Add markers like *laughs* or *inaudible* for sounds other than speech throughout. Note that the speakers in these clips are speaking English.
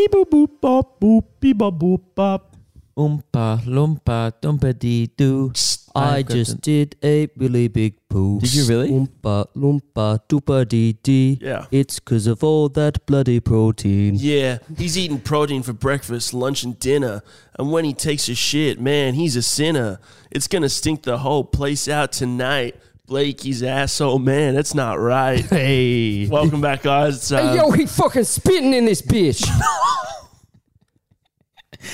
Beep boop boop bop boop beep bop boop bop. Oompa loompa dee doo. I just did a really big poop. Did you really? Oompa loompa doopa dee dee. Yeah. It's 'cause of all that bloody protein. Yeah, he's eating protein for breakfast, lunch, and dinner. And when he takes a shit, man, he's a sinner. It's gonna stink the whole place out tonight. Blakey's asshole, man, that's not right. *laughs* Hey. Welcome back, guys. It's, uh, Hey, yo, he fucking spitting in this bitch. *laughs*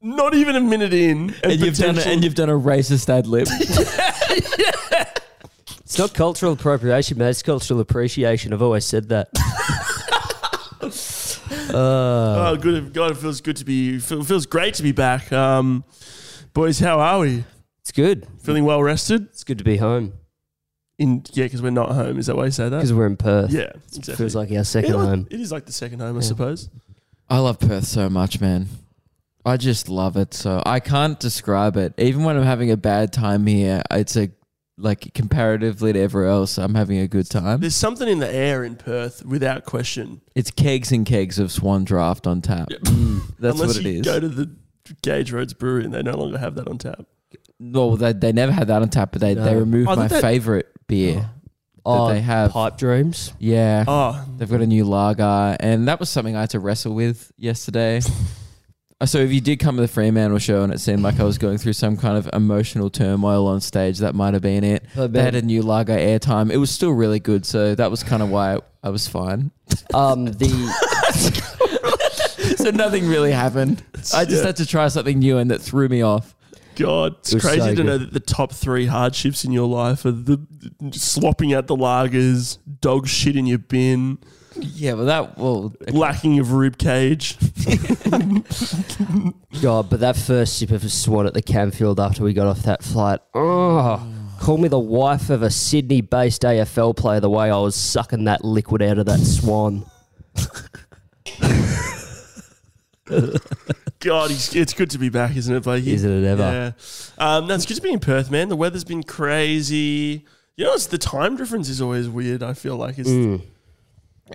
not even a minute in, And you've done potential- and you've done a racist ad lib. *laughs* It's not cultural appropriation, man. It's cultural appreciation. I've always said that. uh, Oh, good. God, it feels good to be. Feel, feels great to be back. Um, boys, how are we? It's good. Feeling well rested? It's good to be home In yeah, because we're not home. Is that why you say that? because we're in Perth. Yeah, exactly. Feels like our second It- home. It is like the second home, I suppose. I love Perth so much, man. I just love it. So I can't describe it. Even when I'm having a bad time here, it's a like comparatively to everywhere else, I'm having a good time. There's something in the air in Perth, without question. It's kegs and kegs of Swan Draught on tap. Mm, That's Unless what it you is. go to the Gage Roads Brewery and they no longer have that on tap. Well, they, they never had that on tap, but they, they removed Oh, my that- favorite beer. Oh, they have- pipe dreams. Yeah. Oh, They've got a new lager, and that was something I had to wrestle with yesterday. Uh, *laughs* so if you did come to the Fremantle show and it seemed like I was going through some kind of emotional turmoil on stage, that might have been it. I They had bet. a new lager airtime. It was still really good, so that was kind of why I was fine. *laughs* Um, the so nothing really happened. I just had to try something new, and that threw me off. God. It's It crazy so to good. know that the top three hardships in your life are the, the slopping out the lagers, dog shit in your bin, Yeah, well, that well, lacking of rib cage. *laughs* God, but that first sip of a swan at the Camfield after we got off that flight. Oh, call me the wife of a Sydney-based AFL player. The way I was sucking that liquid out of that swan. *laughs* *laughs* God, it's good to be back, isn't it, Blakey? Isn't it ever? Yeah. Um, no, it's good to be in Perth, man. The weather's been crazy. You know, it's the time difference is always weird. I feel like it's Mm.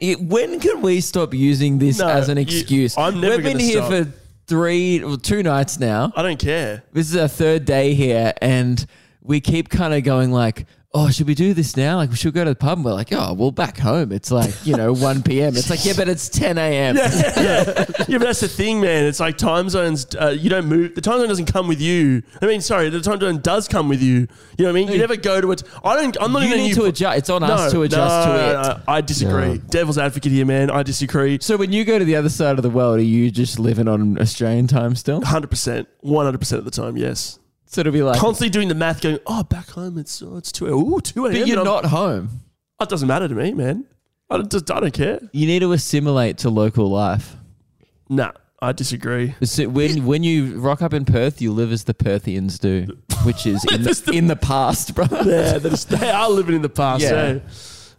It- when can we stop using this No, as an you- excuse? I'm never We've been here stop. for three, well, two nights now. I don't care. This is our third day here, and we keep kind of going like, "Oh, should we do this now? Like, we should go to the pub." And we're like, "Oh, well, back home, it's like you know, *laughs* one p.m. It's like, yeah, but it's ten a.m. yeah, but that's the thing, man. It's like time zones. Uh, you don't move. The time zone doesn't come with you. I mean, sorry, the time zone does come with you. You know what I mean? You never go to it. I don't. I'm not You even need to adjust. It's on us to adjust no, to it. no, no, I disagree. No. Devil's advocate here, man. I disagree. So when you go to the other side of the world, are you just living on Australian time still? Hundred percent, one hundred percent of the time, yes. So it'll be like, Constantly doing the math, going, "Oh, back home, it's oh, it's two. Ooh, two a.m. but you're and I'm- not home. Oh, it doesn't matter to me, man. I don't, just, I don't care. You need to assimilate to local life. Nah, I disagree. So when when you rock up in Perth, you live as the Perthians do, which is in *laughs* Just the, the- in the past, bro. Yeah, that is, they are living in the past. Yeah. Yeah,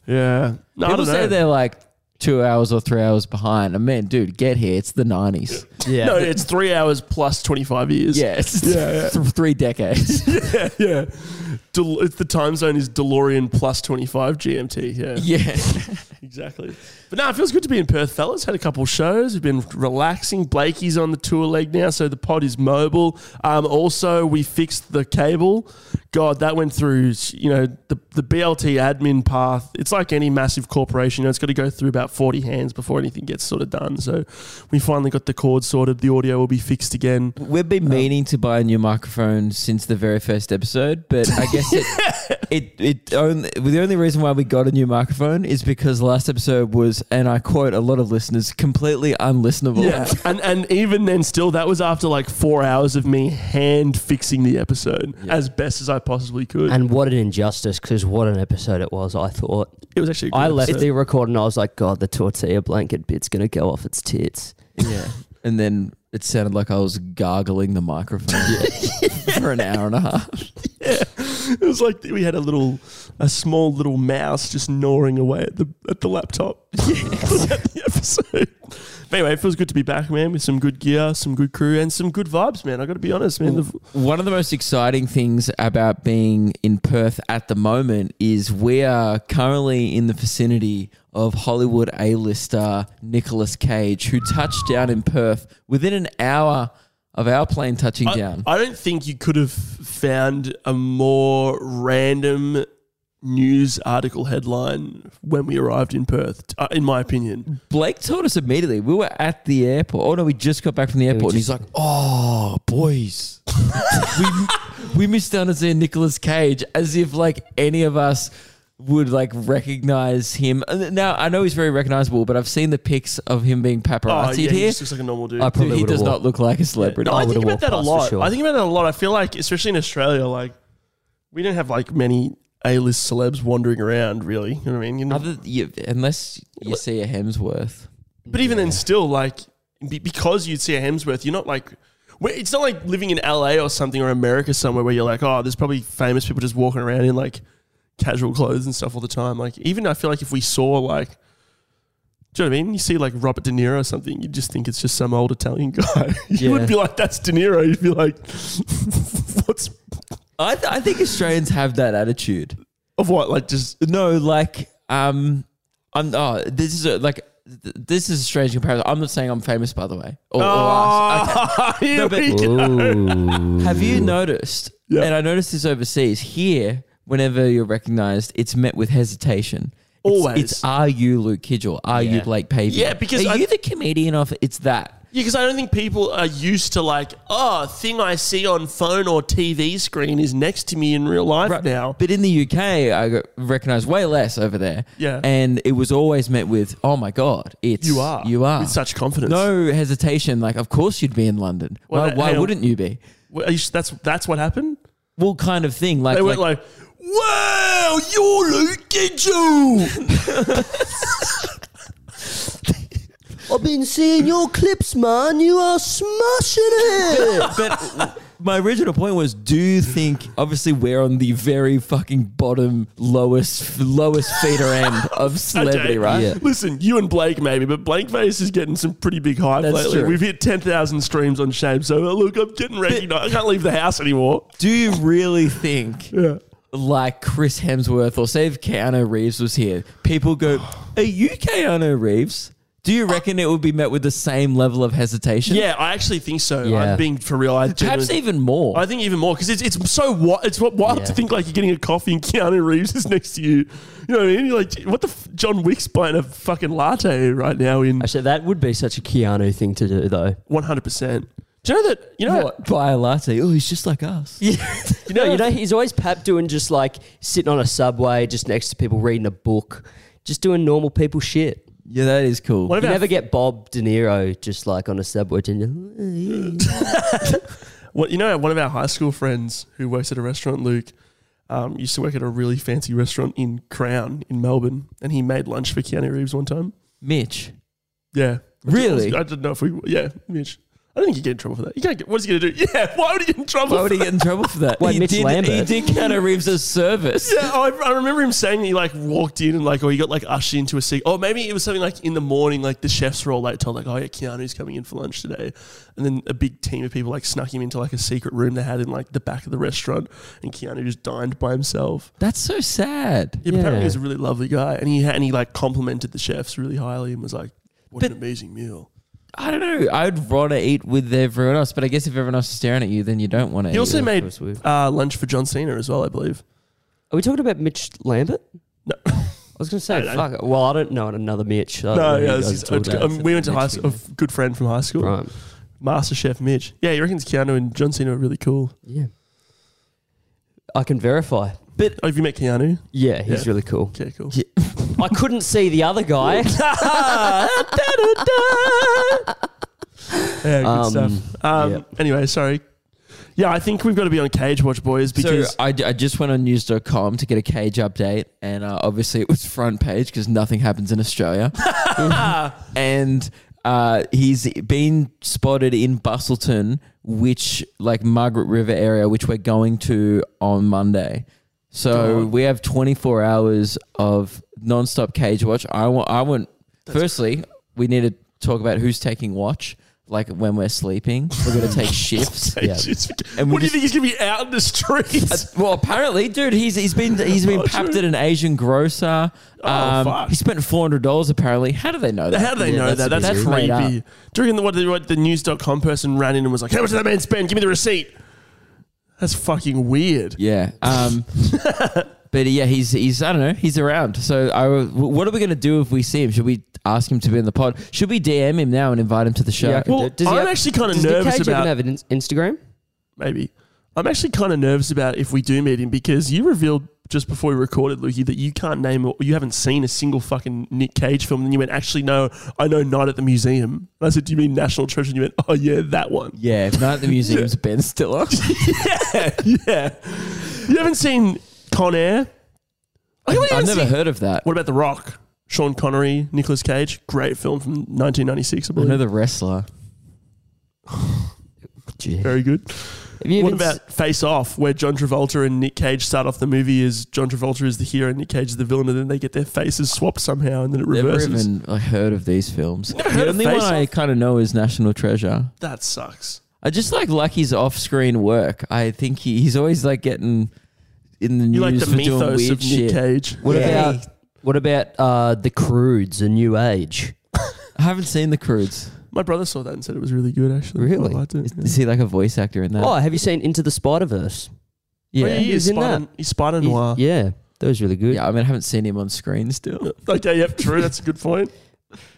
yeah. No, I People don't say know. they're like two hours or three hours behind. And man, dude, get here. It's the nineties. Yeah. No, it's three hours plus twenty five years. Yeah, it's Yeah, th- three decades. *laughs* yeah, yeah. Del- it's the time zone is DeLorean plus twenty five GMT. Yeah, yeah. *laughs* exactly. But no, it feels good to be in Perth, fellas. Had a couple of shows. We've been relaxing. Blakey's on the tour leg now, so the pod is mobile. Um, also, we fixed the cable. God, that went through. You know, the the BLT admin path. It's like any massive corporation. You know, it's got to go through about forty hands before anything gets sort of done. So, we finally got the cord sorted. The audio will be fixed again. We've been meaning to buy a new microphone since the very first episode, but I guess it *laughs* it it only the only reason why we got a new microphone is because last episode was, and I quote a lot of listeners, completely unlistenable. Yeah, *laughs* and and even then, still, that was after like four hours of me hand fixing the episode as best as I possibly could. And what an injustice, because what an episode it was, I thought. it was actually. A good I left episode. the recording, I was like, God, the tortilla blanket bit's going to go off its tits. yeah. And then it sounded like I was gargling the microphone *laughs* for an hour and a half. *laughs* It was like we had a little, a small little mouse just gnawing away at the at the laptop. *laughs* at the episode. But anyway, it feels good to be back, man, with some good gear, some good crew, and some good vibes, man. I got to be honest, man. One of the most exciting things about being in Perth at the moment is we are currently in the vicinity of Hollywood A-lister Nicolas Cage, who touched down in Perth within an hour of our plane touching I, down. I don't think you could have found a more random news article headline when we arrived in Perth, uh, in my opinion. Blake told us immediately. We were at the airport. Oh no, we just got back from the we airport, and just- he's like, "Oh, boys, *laughs* we we missed out on seeing Nicolas Cage." As if like any of us would like recognize him. Uh, now I know he's very recognizable, but I've seen the pics of him being Oh, paparazzi'd yeah, he here. just looks like a normal dude. I probably Dude, he would've does not look like a celebrity. No, I I think would've about that a past for lot. sure. I think about that a lot. I feel like, especially in Australia, like we don't have like many A-list celebs wandering around. Really, you know what I mean? You know, Other, you, unless you see a Hemsworth. but even then, still, like be, because you'd see a Hemsworth, you're not like. well, It's not like living in LA or something or America somewhere where you're like, oh, there's probably famous people just walking around in like casual clothes and stuff all the time. Like, even I feel like if we saw like, do you know what I mean? You see like Robert De Niro or something, you just think it's just some old Italian *laughs* guy. you Yeah. wouldn't be like, that's De Niro. You'd be like, *laughs* what's I, th- I think Australians have that attitude. of what? Like just No, like um, I'm. Oh, this is a, like th- this is a strange comparison. I'm not saying I'm famous, by the way. Or, or us. Okay. *laughs* Here No, but- we go. Have you noticed? Yeah. And I noticed this overseas. Here, whenever you're recognised, it's met with hesitation. It's, Always. It's are you Luke Kidgell? Are you Yeah. Blake Pavey? Yeah, because are I- you the comedian of? It's that. Yeah, because I don't think people are used to like, oh, thing I see on phone or TV screen is next to me in real life Right. now. But in the UK, I got recognized way less over there. Yeah. And it was always met with, oh my God, it's You are. You are. With such confidence. No hesitation. Like, of course you'd be in London. Well, why hang why on. wouldn't you be? Well, are you, that's that's what happened. Well, kind of thing. Like, They went like, "Wow, you're Luke Gidgel." I've been seeing your clips, man. You are smashing it. *laughs* but my original point was: Do you think? Obviously, we're on the very fucking bottom, lowest, lowest feeder end of *laughs* celebrity, Okay. right? Yeah. Listen, you and Blake maybe, but Blankface is getting some pretty big hype That's lately. true. We've hit ten thousand streams on Shame, so uh, look, I'm getting recognized. I can't leave the house anymore. Do you really think? Yeah. Like Chris Hemsworth or say if Keanu Reeves was here, people go, *gasps* Are you Keanu Reeves? Do you reckon it would be met with the same level of hesitation? Yeah, I actually think so. Yeah. I'm being for real. I Perhaps even more. I think even more because it's it's so what it's what wild Yeah. to think like you're getting a coffee and Keanu Reeves is next to you. You know what I mean? You're like, what the f- John Wick's buying a fucking latte right now in Actually, that would be such a Keanu thing to do, though. 100. Percent Do you know that? You know what? Buy a latte. Oh, he's just like us. Yeah. *laughs* You know, know- you know, he's always pap doing just like sitting on a subway, just next to people reading a book, just doing normal people shit. Yeah, that is cool. What You about never get Bob De Niro just like on a subway. didn't you? *laughs* what? You know, one of our high school friends who works at a restaurant, Luke. Um, used to work at a really fancy restaurant in Crown in Melbourne, and he made lunch for Keanu Reeves one time. Mitch. Yeah, Really? I didn't know if we. Yeah, Mitch. I don't think you get in trouble for that. You can't get. What's he gonna do? *laughs* Yeah, why would he get in trouble? Why would he get in trouble for that? *laughs* Why, he, Mitch did, he Lambert? did Keanu Reeves' service. *laughs* Yeah, I, I remember him saying that he like walked in and like, or he got like ushered into a seat. Or maybe it was something like in the morning, like the chefs were all like told like, oh yeah, Keanu's coming in for lunch today, and then a big team of people like snuck him into like a secret room they had in like the back of the restaurant, and Keanu just dined by himself. That's so sad. Yeah, but apparently he's a really lovely guy, and he had, and he like complimented the chefs really highly and was like, what But- an amazing meal. I don't know. I'd rather eat with everyone else, but I guess if everyone else is staring at you, then you don't want to He eat. also made that's uh, lunch for John Cena as well, I believe. Are we talking about Mitch Lambert? No. I was going to say, I fuck. it. Well, I don't know another Mitch. I don't No, know who yeah, you this guys is, talk about. um, we went to high Next school, a good friend from high school, Right. Master Chef Mitch. Yeah, he reckons Keanu and John Cena are really cool. Yeah. I can verify. But oh, have you met Keanu? Yeah, he's Yeah. really cool. Okay, cool. *laughs* I couldn't see the other guy. *laughs* Yeah, good Um, stuff. Um, yeah. Anyway, sorry. Yeah, I think we've got to be on Cage Watch, boys, because so I, I just went on news.com to get a cage update, and uh, obviously it was front page because nothing happens in Australia. *laughs* and uh, he's been spotted in Busselton, which like Margaret River area, which we're going to on Monday. So God. we have 24 hours of non-stop cage watch. I want. I want. firstly, we need to talk about who's taking watch. Like when we're sleeping, we're gonna *laughs* take shifts. Yeah. And what do you think he's gonna be out in the streets? Well, apparently, dude, he's he's been he's been Oh, papped at an Asian grocer. Oh, Um, fuck. He spent four hundred dollars. Apparently, how do they know that? How do they Yeah, know that's that? a That's creepy. During the what the, what the news.com person ran in and was like, "How much did that man spend? Give me the receipt." That's fucking weird. Yeah. Um, *laughs* but yeah, he's he's I don't know. He's around. So I, what are we gonna do if we see him? Should we ask him to be in the pod? Should we DM him now and invite him to the show? Yeah, I can Well, do- does he I'm have- actually kind of Does Nick nervous Cage about have an ins- Instagram? maybe. I'm actually kind of nervous about if we do meet him because you revealed just before we recorded, Lukey, that you can't name or you haven't seen a single fucking Nick Cage film. And you went, actually, no, I know Night at the Museum. And I said, do you mean National Treasure? And you went, oh yeah, that one. Yeah, not at the *laughs* museum's Ben Stiller. *laughs* yeah, yeah. You haven't seen Con Air? I believe I've never seen- heard of that. What about The Rock? Sean Connery, Nicolas Cage, great film from 1996, I I know the wrestler. *sighs* Very good. Have you What even s- about Face Off, where John Travolta and Nick Cage start off the movie as John Travolta is the hero and Nick Cage is the villain, and then they get their faces swapped somehow, and then it reverses. Never reverses. even like, heard of these films. Never the only one Face I Off? kind of know is National Treasure. That sucks. I just like Lucky's off-screen work. I think he, he's always like getting in the news You like the for doing mythos weird of Nick shit. Cage. What Yeah. about what about uh, the Croods, a new age? *laughs* I haven't seen the Croods. My brother saw that and said it was really good, actually. Really? I liked it. Is, yeah. is he like a voice actor in that? Oh, have you seen Into the Spider Verse? yeah. Oh, yeah, he he is in Spider, that. he's Spider Noir. Yeah, that was really good. Yeah, I mean, I haven't seen him on screen still. *laughs* Okay, yep, true. That's a good point.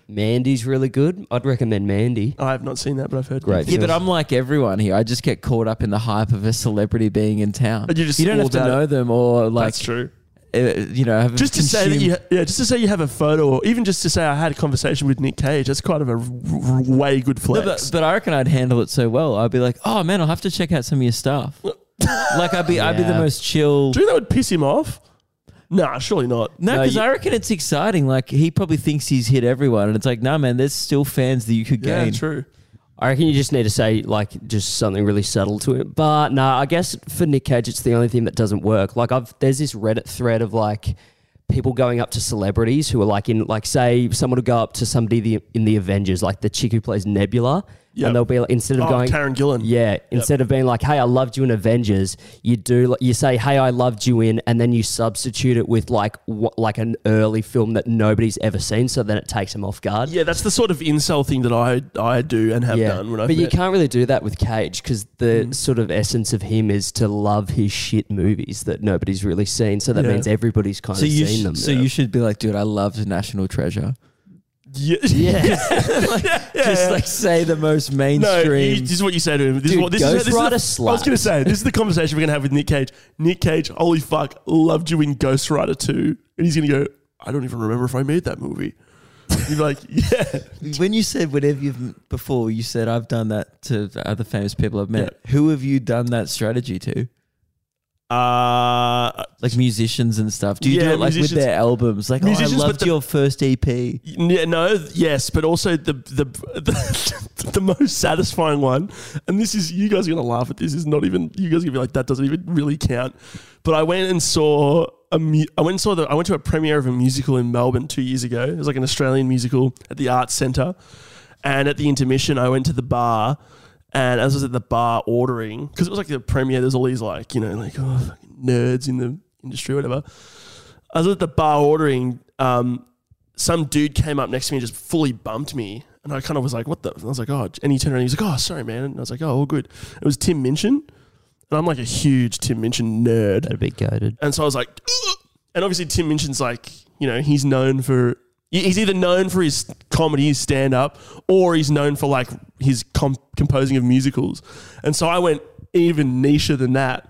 Mandy's really good. I'd recommend Mandy. I have not seen that, but I've heard Great. good Yeah, but I'm like everyone here. I just get caught up in the hype of a celebrity being in town. And you just you don't all have to about know them or like, That's true. Uh, you know, have Just to say that you, ha- yeah, just to say you have a photo, or even just to say I had a conversation with Nick Cage. That's quite of a r- r- way good No, flex. but, but I reckon I'd handle it so well. I'd be like, oh man, I'll have to check out some of your stuff. *laughs* like I'd be, I'd be the most chill. Do you think that would piss him off? Nah, surely not. No, No, because you- I reckon it's exciting. Like he probably thinks he's hit everyone, and it's like, nah, man, there's still fans that you could Yeah, gain. true. I reckon you just need to say like just something really subtle to him. But no, I guess for Nick Cage, it's the only thing that doesn't work. Like I've there's this Reddit thread of like people going up to celebrities who are like in like say someone would go up to somebody the, in the Avengers, like the chick who plays Nebula, Yep. and they'll be like instead of Oh, going. Karen Gillan. Yeah, instead of being like, "Hey, I loved you in Avengers," you do you say, "Hey, I loved you in," and then you substitute it with like what, like an early film that nobody's ever seen, so then it takes them off guard. Yeah, that's the sort of incel thing that I I do and have done when I've but you can't really do that with Cage because the Mm. sort of essence of him is to love his shit movies that nobody's really seen. So that Yeah. means everybody's kind So of seen sh- them. so you should be like, dude, I loved National Treasure. Yeah. *laughs* *laughs* yeah, Just like say the most No, mainstream. you- this is what you say to him. This is what this is, Ghost this is the- Rider I was going to say this is the conversation we're going to have with Nick Cage. Nick Cage, holy fuck, loved you in Ghost Rider 2. and he's going to go, I don't even remember if I made that movie. You're like, *laughs* yeah, when you said whatever you've before, you said I've done that to other famous people I've met. Who have you done that strategy to? Uh, Like musicians and stuff. Do you do it like with their albums? Like, oh, I loved the- your first EP. yeah, no, yes, but also the the *laughs* the, the most satisfying one, and this is you guys are gonna laugh at this. Is not even you guys are gonna be like that doesn't even really count. But I went and saw a mu- I went and saw the I went to a premiere of a musical in Melbourne two years ago. It was like an Australian musical at the Arts Centre, and at the intermission I went to the bar. And as I was at the bar ordering, because it was like the premiere, there's all these like, you know, like oh, fucking nerds in the industry, whatever. I was at the bar ordering. Um, some dude came up next to me and just fully bumped me. And I kind of was like, what the? And I was like, oh, and he turned around and he was like, oh, sorry, man. And I was like, oh, all good. It was Tim Minchin. And I'm like a huge Tim Minchin nerd. that'd be goaded. And so I was like, "Ugh." and obviously Tim Minchin's like, you know, he's known for, he's either known for his comedy, his stand up, or he's known for like his com- composing of musicals. And so I went even nicher than that.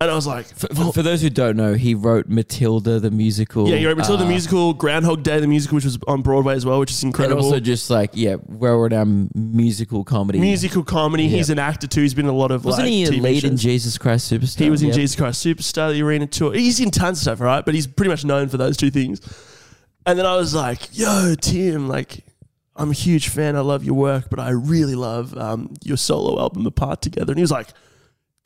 And I was like, For, for- for those who don't know, he wrote Matilda the musical. yeah, you wrote Matilda the uh, musical, Groundhog Day the musical, which was on Broadway as well, which is And incredible. also just like yeah, well-renowned musical comedy. musical comedy. Yeah. He's an actor too. He's been in a lot of Wasn't like he a TV lead in. Jesus Christ Superstar? He was in Yeah. Jesus Christ Superstar, the Arena Tour. He's in tons of stuff, right? But he's pretty much known for those two things. And then I was like, "Yo, Tim, like, I'm a huge fan. I love your work, but I really love um, your solo album, Apart Together." And he was like,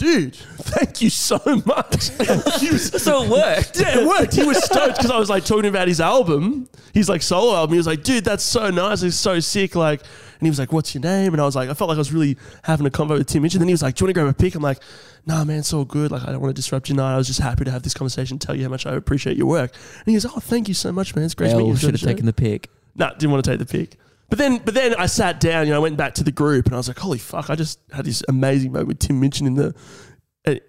dude, *laughs* thank you so much. *laughs* was, So it worked. yeah, it worked. He was stoked because I was like talking about his album, his like solo album. He was like, dude, that's so nice. It's so sick. Like, and he was like, what's your name? And I was like, I felt like I was really having a convo with Tim Minchin. And then he was like, do you want to grab a pic? I'm like, nah, man, it's all good. Like, I don't want to disrupt your night. I was just happy to have this conversation, tell you how much I appreciate your work. And he goes, oh, thank you so much, man. It's great to meet you. Should have taken the pic. Nah, didn't want to take the pic. But then, but then I sat down. You know, I went back to the group, and I was like, "Holy fuck!" I just had this amazing moment with Tim Minchin in the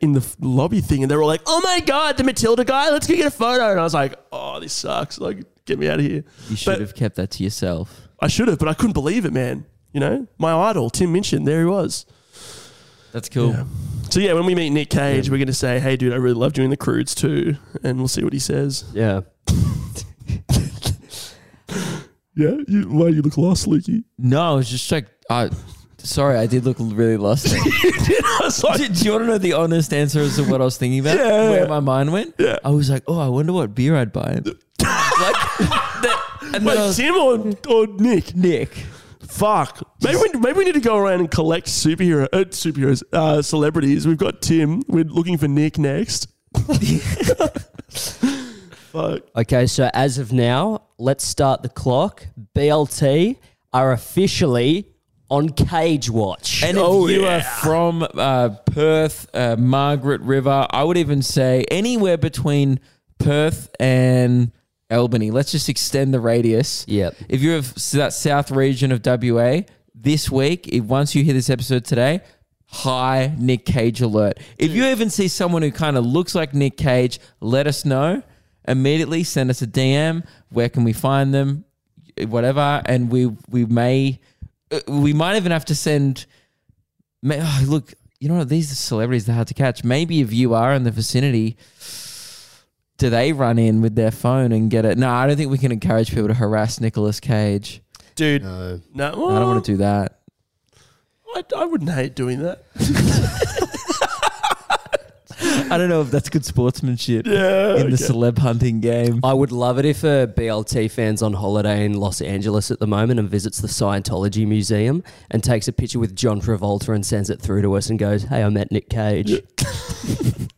in the lobby thing, and they were all like, "Oh my god, the Matilda guy! Let's go get a photo." And I was like, "Oh, this sucks! Like, get me out of here." You should But- have kept that to yourself. I should have, but I couldn't believe it, man. You know, my idol, Tim Minchin, there he was. That's cool. Yeah. So yeah, when we meet Nick Cage, we're gonna say, "Hey, dude, I really loved you in the Croods too," and we'll see what he says. Yeah. *laughs* Yeah, you, why you look lost, Lukey? No, I was just like, I. Sorry, I did look really lost. *laughs* I was like, do, do you want to know the honest answer as to what I was thinking about? Yeah. Where my mind went? Yeah. I was like, oh, I wonder what beer I'd buy *laughs* like, that, and then I wait, was, Tim or, or Nick? Nick. Fuck. Maybe we, maybe we need to go around and collect superhero uh, superheroes, uh, celebrities. We've got Tim. We're looking for Nick next. *laughs* Fuck. Okay, so as of now, let's start the clock. BLT are officially on Cage Watch. And if Oh, you yeah. are from uh, Perth, uh, Margaret River, I would even say anywhere between Perth and Albany. Let's just extend the radius. Yep. If you're of that south region of WA, this week, if once you hear this episode today, high Nick Cage alert. If you even see someone who kind of looks like Nick Cage, let us know. Immediately send us a DM. Where can we find them? Whatever, and we we may uh, we might even have to send. May, oh, look, you know what? These are celebrities that are hard to catch. Maybe if you are in the vicinity, do they run in with their phone and get it? No, I don't think we can encourage people to harass Nicolas Cage. Dude. No. No, I don't want to do that. I, I wouldn't hate doing that. *laughs* I don't know if that's good sportsmanship Yeah. in the okay. celeb hunting game. I would love it if uh, a BLT fan's on holiday in Los Angeles at the moment and visits the Scientology Museum and takes a picture with John Travolta and sends it through to us and goes, "Hey, I met Nick Cage." *laughs*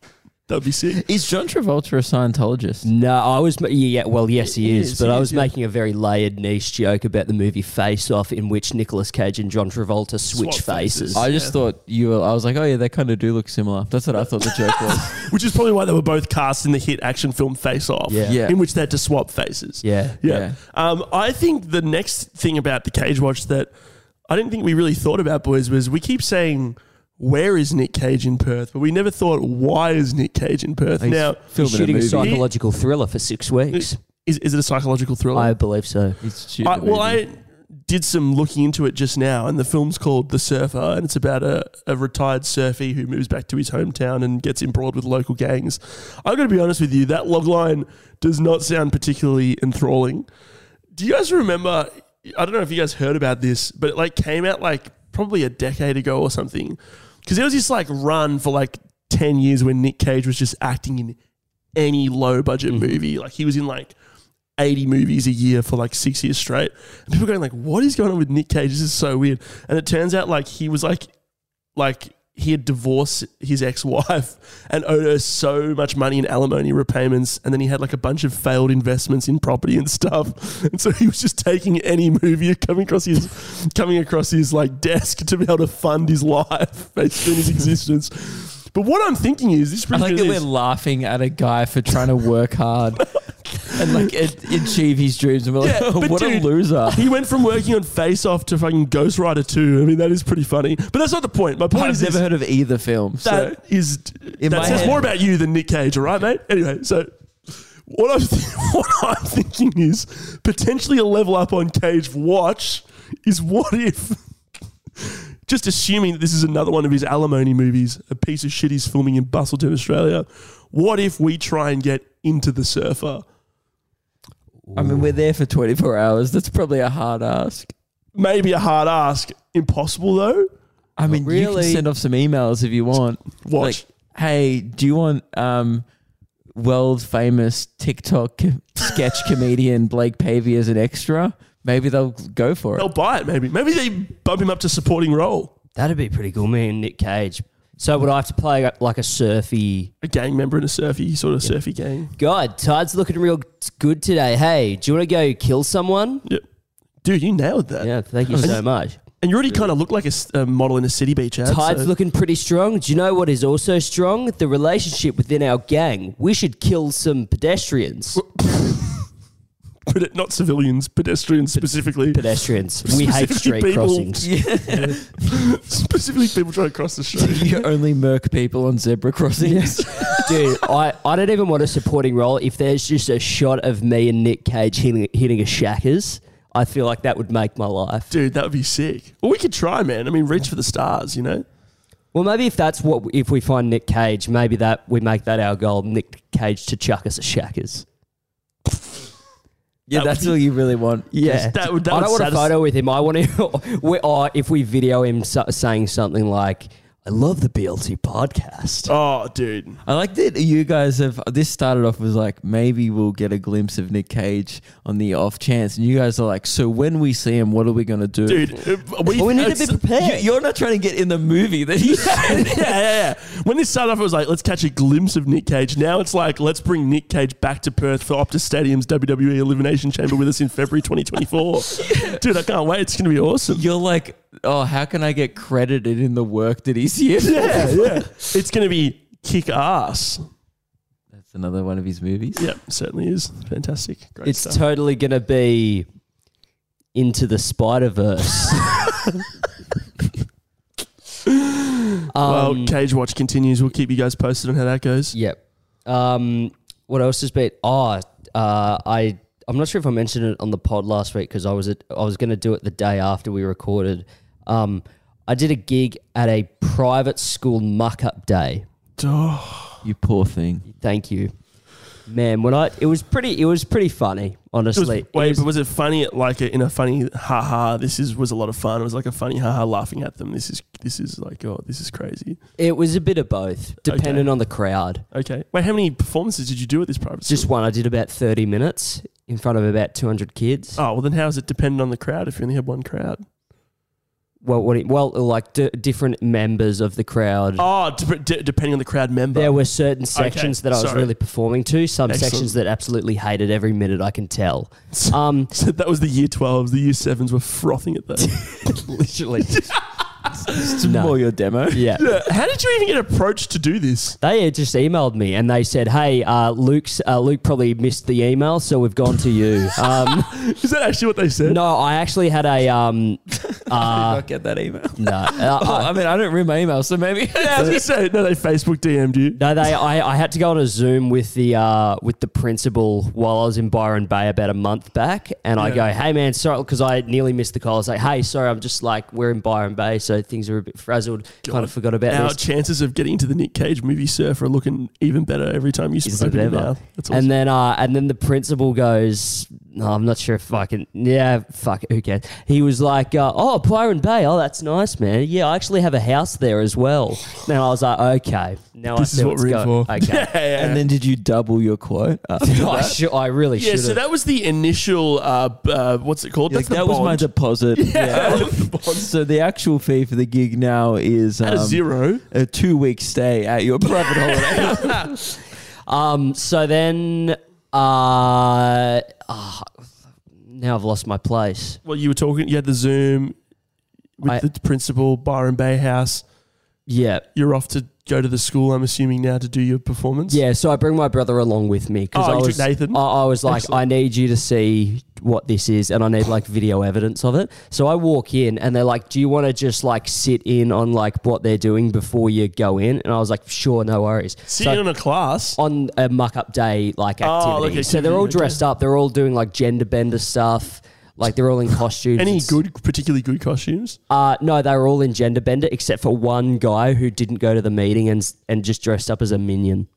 That'd be sick. Is John Travolta a Scientologist? No, I was ma- yeah, well, yes, he He is, is, but he I is, was yeah. making a very layered niche joke about the movie Face Off, in which Nicolas Cage and John Travolta switch Swap faces. faces. I just Yeah. thought you were. I was like, oh yeah, they kind of do look similar. That's what I thought the joke was. *laughs* Which is probably why they were both cast in the hit action film Face Off. Yeah. Yeah. In which they had to swap faces. yeah, Yeah. Yeah. Um, I think the next thing about the Cage Watch that I didn't think we really thought about, boys, was we keep saying, where is Nick Cage in Perth? But we never thought, why is Nick Cage in Perth? He's now, filming He's shooting a, movie. psychological thriller for six weeks. is, is it a psychological thriller? I believe so. He's shooting I, a well. I did some looking into it just now, and the film's called The Surfer, and it's about a, a retired surfie who moves back to his hometown and gets embroiled with local gangs. I'm going to be honest with you, that logline does not sound particularly enthralling. Do you guys remember? I don't know if you guys heard about this, but it like came out like probably a decade ago or something. Because there was this like run for like 10 years when Nick Cage was just acting in any low budget mm-hmm. movie. Like he was in like 80 movies a year for like six years straight. And people going like, what is going on with Nick Cage? This is so weird. And it turns out like he was like, like he had divorced his ex-wife *laughs* and owed her so much money in alimony repayments. And then he had like a bunch of failed investments in property and stuff. *laughs* And so he was just taking any movie coming across his, coming across his like desk to be able to fund his life, *laughs* basically his existence. But what I'm thinking is this. I like to that we're laughing at a guy for trying to work hard and like achieve his dreams. And we're like, Yeah, *laughs* but what dude, a loser. He went from working on Face Off to fucking Ghost Rider 2. I mean, that is pretty funny. But that's not the point. My point is. I've never heard of either film. So that is In that says head- more about you than Nick Cage, all right, mate? Anyway, so what I'm th- *laughs* what I'm thinking is potentially a level up on Cage Watch is what if *laughs* just assuming that this is another one of his alimony movies, a piece of shit he's filming in Busselton, Australia. What if we try and get into the surfer? I mean, we're there for 24 hours. That's probably a hard ask. Maybe a hard ask. Impossible though. I mean, you really. can send off some emails if you want. Watch. Like, hey, do you want um, world famous TikTok sketch *laughs* comedian Blake Pavey as an extra? Maybe they'll go for it. They'll buy it, maybe. Maybe they bump him up to supporting role. That'd be pretty cool. Me and Nick Cage So would I have to play like a surfy? A gang member in a surfy sort of surfy gang. God, Tide's looking real good today. Hey, do you want to go kill someone? Yep. Dude, you nailed that. Yeah, thank you so much. And you already kind of look like a model in a city beach ad. Tide's so- looking pretty strong. Do you know what is also strong? The relationship within our gang. We should kill some pedestrians. *laughs* Pede- not civilians, pedestrians specifically. Pedestrians. We hate street people- crossings. *laughs* specifically people trying to cross the street. you only murk people on zebra crossings. Dude, I, I don't even want a supporting role. If there's just a shot of me and Nick Cage hitting, hitting a shackers, I feel like that would make my life. Dude, that would be sick. Well, we could try, man. I mean, reach for the stars, you know? Well, maybe if that's what, if we find Nick Cage, maybe that we make that our goal. Nick Cage to chuck us a shackers. Yeah, That that's would all you really want. *laughs* Yeah, That would- that I would don't want a photo with him. I want to. we, or if we video him so, saying something like, "I love the BLT podcast." Oh, dude. I like that you guys have. This started off as like maybe we'll get a glimpse of Nick Cage on the off chance, and you guys are like, so when we see him, what are we gonna do? Dude, uh, we, we need to be prepared. you, are not trying to get in the movie that he. *laughs* yeah, yeah, yeah. When this started off, it was like, let's catch a glimpse of Nick Cage. Now it's like, let's bring Nick Cage back to Perth for Optus Stadium's WWE Elimination Chamber with us in February 2024. *laughs* Dude, I can't wait. It's going to be awesome. You're like, oh, how can I get credited in the work that he's here? Yeah, *laughs* yeah. It's going to be kick ass. That's another one of his movies. Yeah, certainly is. Fantastic. Great it's stuff. totally going to be into the Spider Verse. *laughs* well, um, Cage Watch continues. We'll keep you guys posted on how that goes. Yep. Um, what else has been? Oh, uh, I I'm not sure if I mentioned it on the pod last week because I was at, I was going to do it the day after we recorded. Um, I did a gig at a private school muck up day. Oh, You poor thing. Thank you, man. When I it was pretty it was pretty funny. it was, Honestly, It wait, was- but was it funny? Like a, in a funny haha? This is was a lot of fun. It was like a funny haha, laughing at them. This is this is like oh, this is crazy. it was a bit of both, depending on the crowd. Okay. Wait, how many performances did you do at this private? School? Just school? one. I did about thirty minutes in front of about two hundred kids. Oh well, then how is it dependent on the crowd if you only had one crowd? Well, what it- well, like d- different members of the crowd. Oh, dep- d- depending on the crowd member. There were certain sections that I was sorry. really performing to, some Excellent. sections that absolutely hated every minute I can tell. *laughs* Um, *laughs* so that was the year 12s. The year 7s were frothing at that. *laughs* literally. It's No. more your demo. yeah. Yeah, How did you even get approached to do this? They just emailed me and they said, "Hey, uh, Luke's uh, Luke probably missed the email, so we've gone to you." Um, Is that actually what they said? no, I actually had a um, *laughs* I did uh, not get that email. no, uh, *laughs* Oh, I- I mean, I don't read my email, so maybe. *laughs* Was gonna say no. They Facebook DM'd you. No, they. I, I had to go on a Zoom with the uh, with the principal while I was in Byron Bay about a month back, and I go, "Hey man, sorry," because I nearly missed the call. I was like, "Hey, sorry, I'm just like we're in Byron Bay, so things are a bit frazzled. Kind of forgot about Our this." chances of getting into the Nick Cage movie Surf are looking even better every time you Is open it your ever? That's awesome. And then, uh, and then the principal goes, "No, I'm not sure if I can." Yeah, fuck, it, who cares? He was like, uh, "Oh, Byron Bay. Oh, that's nice, man. Yeah, I actually have a house there as well." And I was like, "Okay, now This I see is what what's we're in going." for. Okay. *laughs* Yeah, yeah. And then did you double your quote? *laughs* after I, that? should, I really should. yeah, should so that was the initial. Uh, b- uh, what's it called? Like, That's the that was my bond. deposit. *laughs* Yeah. So the actual fee for the gig now is At a um, zero. a two week stay at your private holiday. Um. So then, uh, ah, now I've lost my place. Well, you were talking. You had the Zoom with I- the principal, Byron Bay House. Yeah. You're off to go to the school. I'm assuming now to do your performance. Yeah. So I bring my brother along with me because Oh, I was Nathan? I, I was like, Excellent. I need you to see what this is, and I need like video evidence of it. So I walk in, and they're like, "Do you want to just like sit in on like what they're doing before you go in?" And I was like, "Sure, no worries." Sitting So- in a class. on a muck up day like activity. Oh, like so they're all okay. dressed up. They're all doing like gender bender stuff. Like they're all in *laughs* costumes. Any It's- good, particularly good costumes? Uh, no, they were all in gender bender except for one guy who didn't go to the meeting and and just dressed up as a minion.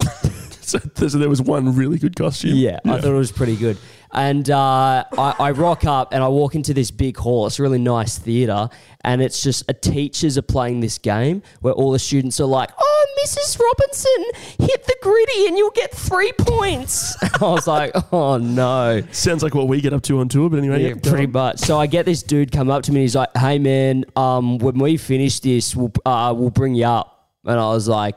*laughs* So, so there was one really good costume. Yeah, I thought it was pretty good. And uh, I, I rock up and I walk into this big hall. It's a really nice theatre, and it's just a teachers are playing this game where all the students are like, "Oh, Mrs. Robinson, hit the griddy and you'll get three points." *laughs* I was like, "Oh no." Sounds like what we get up to on tour, but anyway. Yeah, yeah, pretty much. So I get this dude come up to me. and He's like, "Hey man, um, when we finish this, we'll uh, we'll bring you up." And I was like,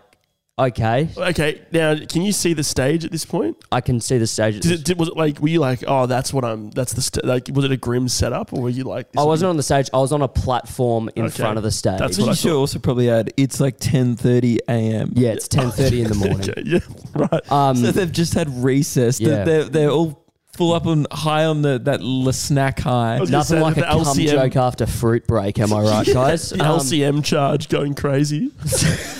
okay, Okay, now can you see the stage at this point? I can see the stage. Did it, did, was it like were you like, oh, that's what I'm? That's the st-, like. Was it a grim setup, or were you like? I wasn't on the stage. I was on a platform in Okay. front of the stage. That's But what I you should thought. also probably add it's like 10:30 a.m. yeah, it's *laughs* ten thirty in the morning. Okay, yeah, *laughs* right. Um, So they've just had recess. Yeah. They're, they're, they're all full up on high on the that l- snack high. was gonna nothing say like a the cum LCM joke after fruit break. Am I right, guys? *laughs* the Um, LCM charge going crazy. *laughs*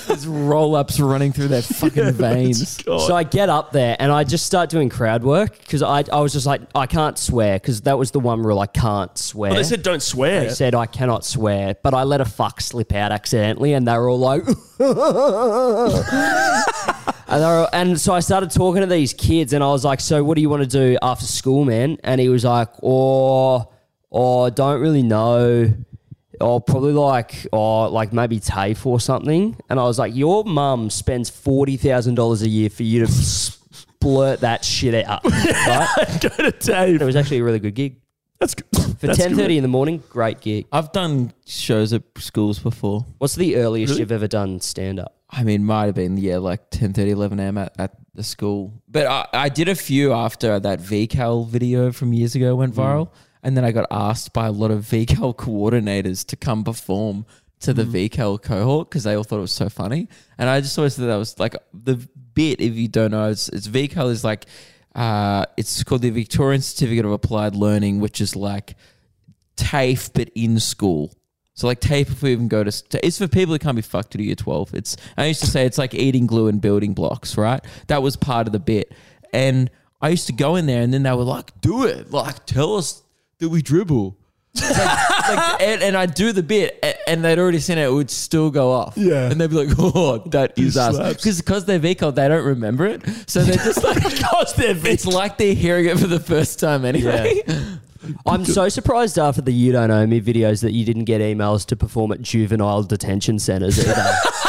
There's roll ups running through their fucking *laughs* veins. God. So I get up there and I just start doing crowd work because I, I was just like, I can't swear because that was the one rule I can't swear. well, they said don't swear. They said I cannot swear, but I let a fuck slip out accidentally, and they were all like, and, they were, and so I started talking to these kids, and I was like, "So, what do you want to do after school, man?" And he was like, "Oh, oh, I don't really know." Or probably like, or like maybe TAFE or something. And I was like, your mum spends forty thousand dollars a year for you to splurt that shit out. *laughs* Right? *laughs* Go to Dave. It was actually a really good gig That's good. for That's ten good. thirty in the morning. Great gig. I've done shows at schools before. What's the earliest Really? you've ever done stand up? I mean, might have been, yeah, like 10, 11 a.m. At, at the school. But I, I did a few after that VCAL video from years ago went viral. And then I got asked by a lot of VCAL *laughs* coordinators to come perform to the VCAL cohort because they all thought it was so funny. And I just always thought that was like the bit, if you don't know, it's, it's VCAL is like, uh, it's called the Victorian Certificate of Applied Learning, which is like TAFE but in school. So like tape, if we even go to, it's for people who can't be fucked to do year twelve. It's I used to say it's like eating glue and building blocks, right? That was part of the bit, and I used to go in there, and then they were like, "Do it, like tell us that we dribble." Like, *laughs* like, and, and I'd do the bit, a- and they'd already seen it. It would still go off, Yeah. and they'd be like, "Oh, that is us," slaps. because because they're VCAL, they don't remember it, so they're just *laughs* like, Because they're it's like they're hearing it for the first time anyway. *laughs* I'm so surprised after the You Don't Know Me videos that you didn't get emails to perform at juvenile detention centres either. *laughs*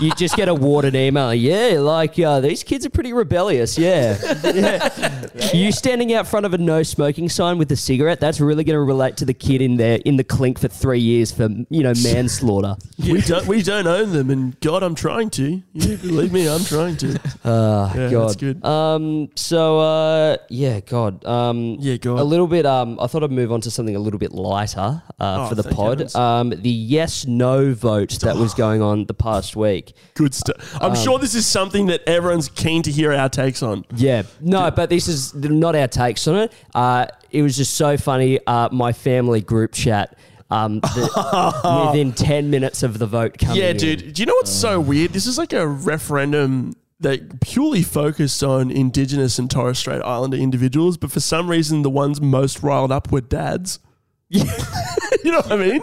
you just get a warded email. Yeah, like uh, these kids are pretty rebellious. Yeah. *laughs* yeah. You standing out front of a no smoking sign with a cigarette, that's really going to relate to the kid in there in the clink for three years for, you know, manslaughter. we don't we don't own them, and God, I'm trying to. You believe me, I'm trying to. Uh, Yeah, God. that's good. Um, so, uh, yeah, God. Um, Yeah, God. A little bit. Um, I thought I'd move on to something a little bit lighter uh, Oh, for the pod. Um, the yes no vote that was going on the past week. Good stuff. I'm sure this is something that everyone's keen to hear our takes on. Yeah, no, but this is not our takes on it. Uh, it was just so funny. Uh, my family group chat. Um, the, *laughs* within ten minutes of the vote coming. Yeah, in. dude. Do you know what's so weird? This is like a referendum that purely focused on Indigenous and Torres Strait Islander individuals, but for some reason, the ones most riled up were dads. *laughs* you know what I mean?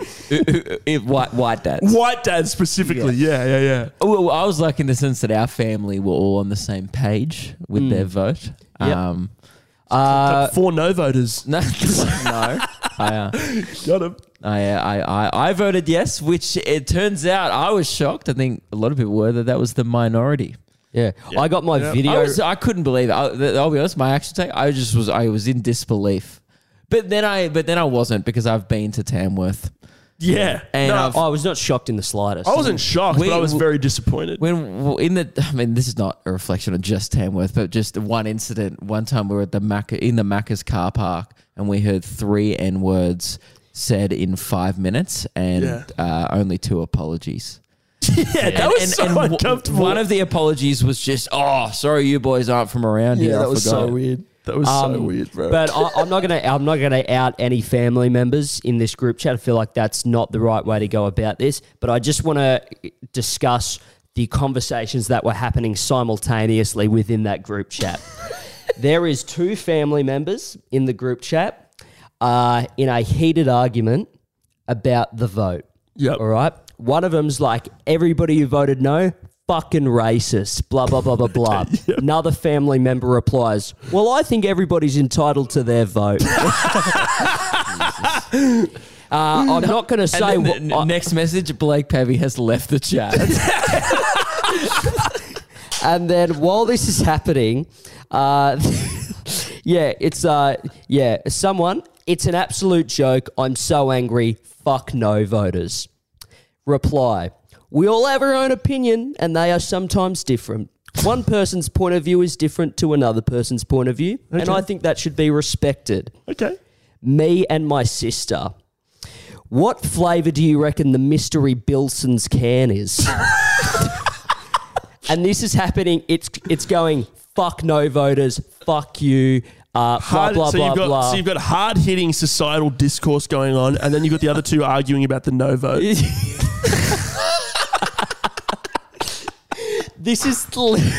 If white white dads. White dads specifically. Yeah, yeah, yeah. Well, I was lucky in the sense that our family were all on the same page with their vote. Yep. Um, Uh, Four no voters. no, *laughs* *laughs* no, I, uh, Got him. I, uh, I, I, I voted yes, which it turns out I was shocked. I think a lot of people were that that was the minority. yeah. I got my Yeah. video. I, was, I couldn't believe it. I, I'll be honest. My action take, I just was, I was in disbelief. But then I, but then I wasn't because I've been to Tamworth. Yeah. And no, I've- I was not shocked in the slightest. I wasn't shocked, We- but I was very disappointed. When well, in the, I mean, this is not a reflection of just Tamworth, but just one incident. One time we were at the Macca in the Macca's car park, and we heard three N words said in five minutes, and Yeah. uh, only two apologies. *laughs* yeah, that was so w- uncomfortable. One of the apologies was just, "Oh, sorry, you boys aren't from around yeah, here." I that was forgot." so weird. That was so Um, weird, bro. But I, I'm not gonna. I'm not gonna out any family members in this group chat. I feel like that's not the right way to go about this. But I just want to discuss the conversations that were happening simultaneously within that group chat. *laughs* there is two family members in the group chat uh, in a heated argument about the vote. Yep. All right. One of them's like, everybody who voted no, fucking racist, blah, blah, blah, blah, *laughs* blah. Another family member replies, well, I think everybody's entitled to their vote. *laughs* *laughs* uh, I'm not going to say And what. then the n- next message: Blake Pavey has left the chat. and then while this is happening, uh, yeah, it's uh, yeah, someone. It's an absolute joke. I'm so angry. Fuck no voters. Reply. We all have our own opinion, and they are sometimes different. One person's point of view is different to another person's point of view, and I think that should be respected. Okay. Me and my sister. What flavour do you reckon the mystery Billson's can is? *laughs* and this is happening. It's it's going. Fuck no voters. Fuck you. Uh, blah Hard, blah so blah you've got blah. so you've got hard hitting societal discourse going on, and then you've got the other two arguing about the no vote. *laughs* this is. Li- *laughs*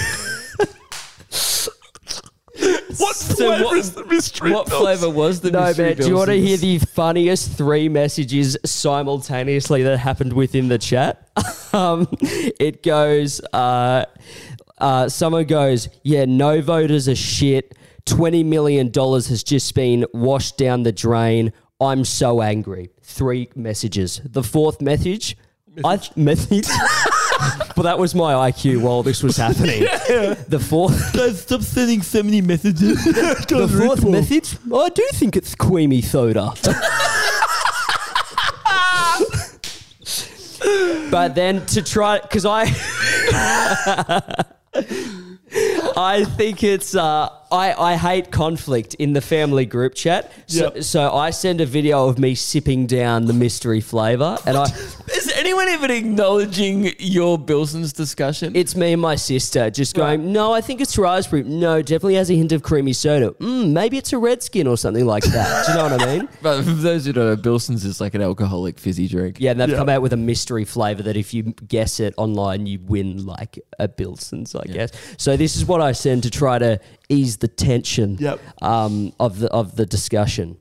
What So flavor what- is the mystery? What Bills? flavor was the no, mystery man. Do you want to hear the funniest three messages simultaneously that happened within the chat? *laughs* um, it goes. Uh, uh, someone goes, "Yeah, no voters are shit. Twenty million dollars has just been washed down the drain. I'm so angry." Three messages. The fourth message, I message. *laughs* well, that was my IQ while this was happening. *laughs* The fourth. Guys, stop sending so many messages. *laughs* The fourth message, I do think it's creamy soda. but then to try, because I, *laughs* I think it's, uh, I, I hate conflict in the family group chat. So, Yep. so I send a video of me sipping down the mystery flavor, and I, Is anyone even acknowledging your Billson's discussion? it's me and my sister just going, no, I think it's raspberry. No, definitely has a hint of creamy soda. Mm, maybe it's a redskin or something like that. Do you know what I mean? *laughs* but for those who don't know, Billson's is like an alcoholic fizzy drink. Yeah, and they've Yeah. come out with a mystery flavor that if you guess it online, you win like a Billson's, I guess. So this is what I send to try to ease the tension Yep. um, of the of the discussion.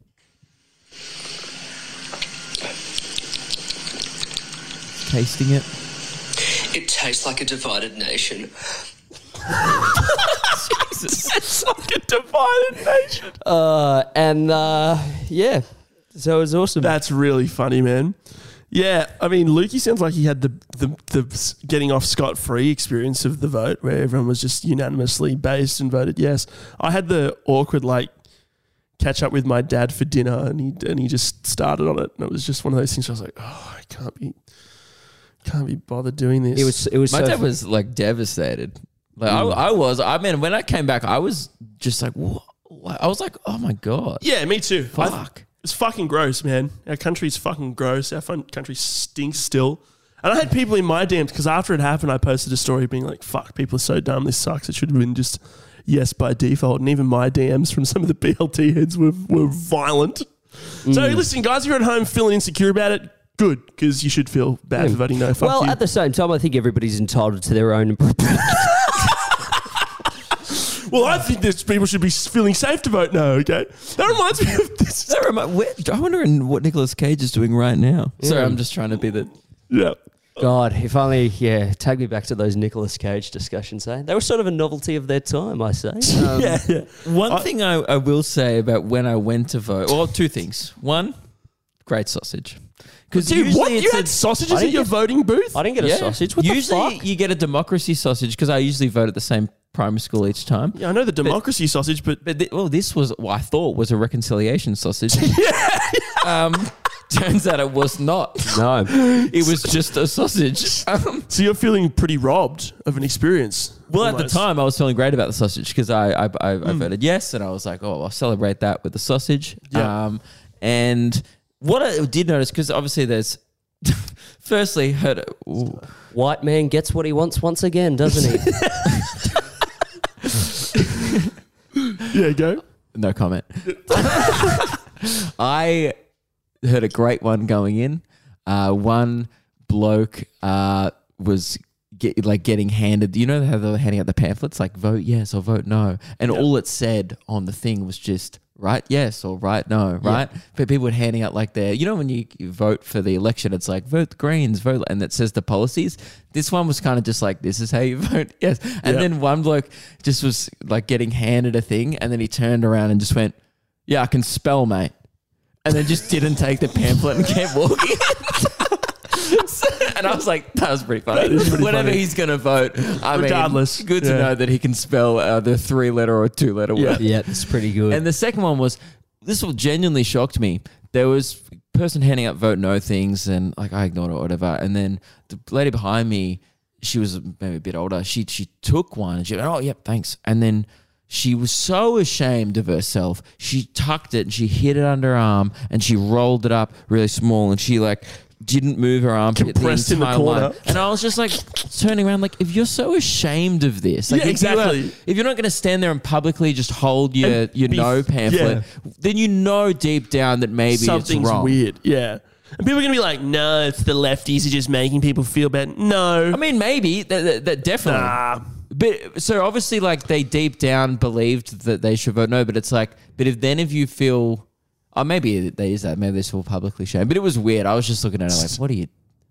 Tasting it. It tastes like a divided nation. *laughs* It's like a divided nation. Uh, and uh, yeah, so it was awesome. That's really funny, man. Yeah, I mean, Lukey sounds like he had the the, the getting off scot free experience of the vote, where everyone was just unanimously based and voted yes. I had the awkward like catch up with my dad for dinner, and he and he just started on it, and it was just one of those things. Where I was like, oh, I can't be, can't be bothered doing this. it was it was My so dad was like devastated. Like Mm. I, I was. I mean, when I came back, I was just like, what? I was like, oh my god. yeah, me too. I- Fuck. it's fucking gross, man. Our country's fucking gross. Our fun country stinks still. And I had people in my DMs because after it happened, I posted a story being like, "Fuck, people are so dumb. This sucks. It should have been just yes by default." And even my DMs from some of the BLT heads were were violent. So listen, guys, if you're at home feeling insecure about it, good because you should feel bad for voting no. Fuck well, you. at the same time, I think everybody's entitled to their own. *laughs* well, I think that people should be feeling safe to vote no. Okay, that reminds me of this. That remi- where- I wonder in what Nicolas Cage is doing right now. Sorry, I'm just trying to be the. Yeah. God, if only, yeah, take me back to those Nicolas Cage discussions. Eh? They were sort of a novelty of their time, I say. *laughs* Um, yeah, yeah. One I- thing I, I will say about when I went to vote, well, two things. One, great sausage. Because Dude, what? You had sausages I at your get- voting booth? I didn't get a sausage. What usually the fuck? you get a democracy sausage because I usually vote at the same primary school each time. Yeah, I know the democracy sausage, but But thi- well, this was what I thought was a reconciliation sausage. *laughs* *laughs* um, turns out it was not. No. *laughs* It was just a sausage. Um, so you're feeling pretty robbed of an experience. well, at the almost. time, I was feeling great about the sausage because I I, I, Hmm. I voted yes, and I was like, oh, I'll celebrate that with the sausage. Yeah. Um, and what I did notice because obviously there's. *laughs* Firstly, heard ooh, White man gets what he wants once again, doesn't he? *laughs* yeah, go. no comment. I heard a great one going in. Uh, one bloke uh, was get, like getting handed. You know how they were handing out the pamphlets, like vote yes or vote no, and all it said on the thing was just right yes or right no, right? But people were handing out like their, you know, when you, you vote for the election, it's like vote Greens, vote, and it says the policies. This one was kind of just like this is how you *laughs* vote yes, and Yeah. then one bloke just was like getting handed a thing, and then he turned around and just went, "Yeah, I can spell, mate." and then just didn't take the pamphlet and kept walking. *laughs* *laughs* and I was like, that was pretty funny. That is pretty Whatever funny. he's going to vote, I Regardless, mean, good to yeah. know that he can spell uh, the three letter or two letter Yeah. word. yeah, it's pretty good. And the second one was this will genuinely shocked me. There was a person handing out vote no things, and like I ignored it or whatever. And then the lady behind me, she was maybe a bit older. She she took one and she went, "Oh, yep, thanks." And then she was so ashamed of herself. She tucked it and she hid it under her arm and she rolled it up really small and she like didn't move her armpit Compressed the in the entire corner. line. And I was just like turning around, like, if you're so ashamed of this, like, Yeah, if you are- exactly. if you're not going to stand there and publicly just hold your And your be- no pamphlet, then you know deep down that maybe Something's it's wrong. weird. Yeah. And people are going to be like, no, it's the lefties are just making people feel bad. No. I mean, maybe that, that, that definitely. nah. But so obviously, like they deep down believed that they should vote no. But it's like, but if then if you feel, oh, maybe there is that. Maybe they feel publicly shame. But it was weird. I was just looking at it like, what are you?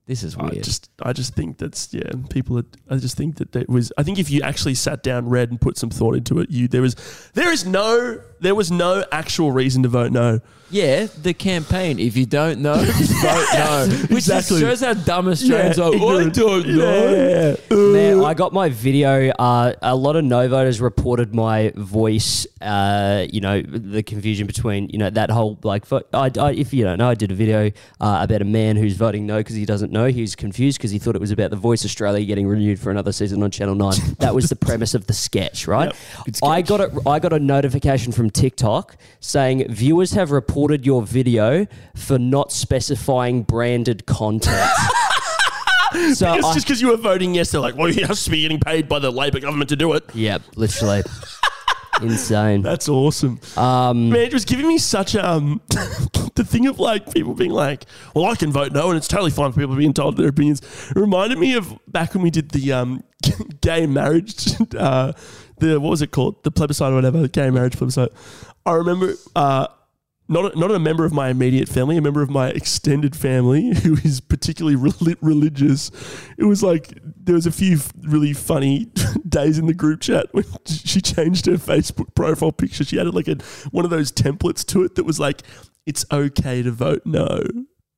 This is I weird. just, I just think that's yeah. People, are, I just think that it was. I think if you actually sat down, read, and put some thought into it, you there was, there is no, there was no actual reason to vote no. yeah, the campaign. If you don't know, *laughs* vote no. *laughs* Which Exactly. just shows how dumb Australians are. I ignorant. don't know. Yeah. Man, I got my video. Uh, a lot of no voters reported my voice. Uh, you know the confusion between you know that whole like. Vo- I, I, if you don't know, I did a video uh, about a man who's voting no because he doesn't know. He's confused because he thought it was about the Voice Australia getting renewed for another season on Channel Nine. *laughs* That was the premise of the sketch, right? I got it. I got a notification from TikTok saying viewers have reported your video for not specifying branded content. *laughs* so it's I- just because you were voting yes. They're like, well, you have to be getting paid by the Labor government to do it. Yep, literally. *laughs* Insane. That's awesome. Um, Man, it was giving me such um *laughs* the thing of like people being like, well, I can vote no, and it's totally fine for people being told their opinions. It reminded me of back when we did the um gay marriage, uh, the what was it called, the plebiscite or whatever, gay marriage plebiscite. I remember uh. Not a, not a member of my immediate family, a member of my extended family *laughs* who is particularly reli- religious. It was like there was a few really funny *laughs* days in the group chat when *laughs* she changed her Facebook profile picture. She added like a one of those templates to it that was like, "It's okay to vote no."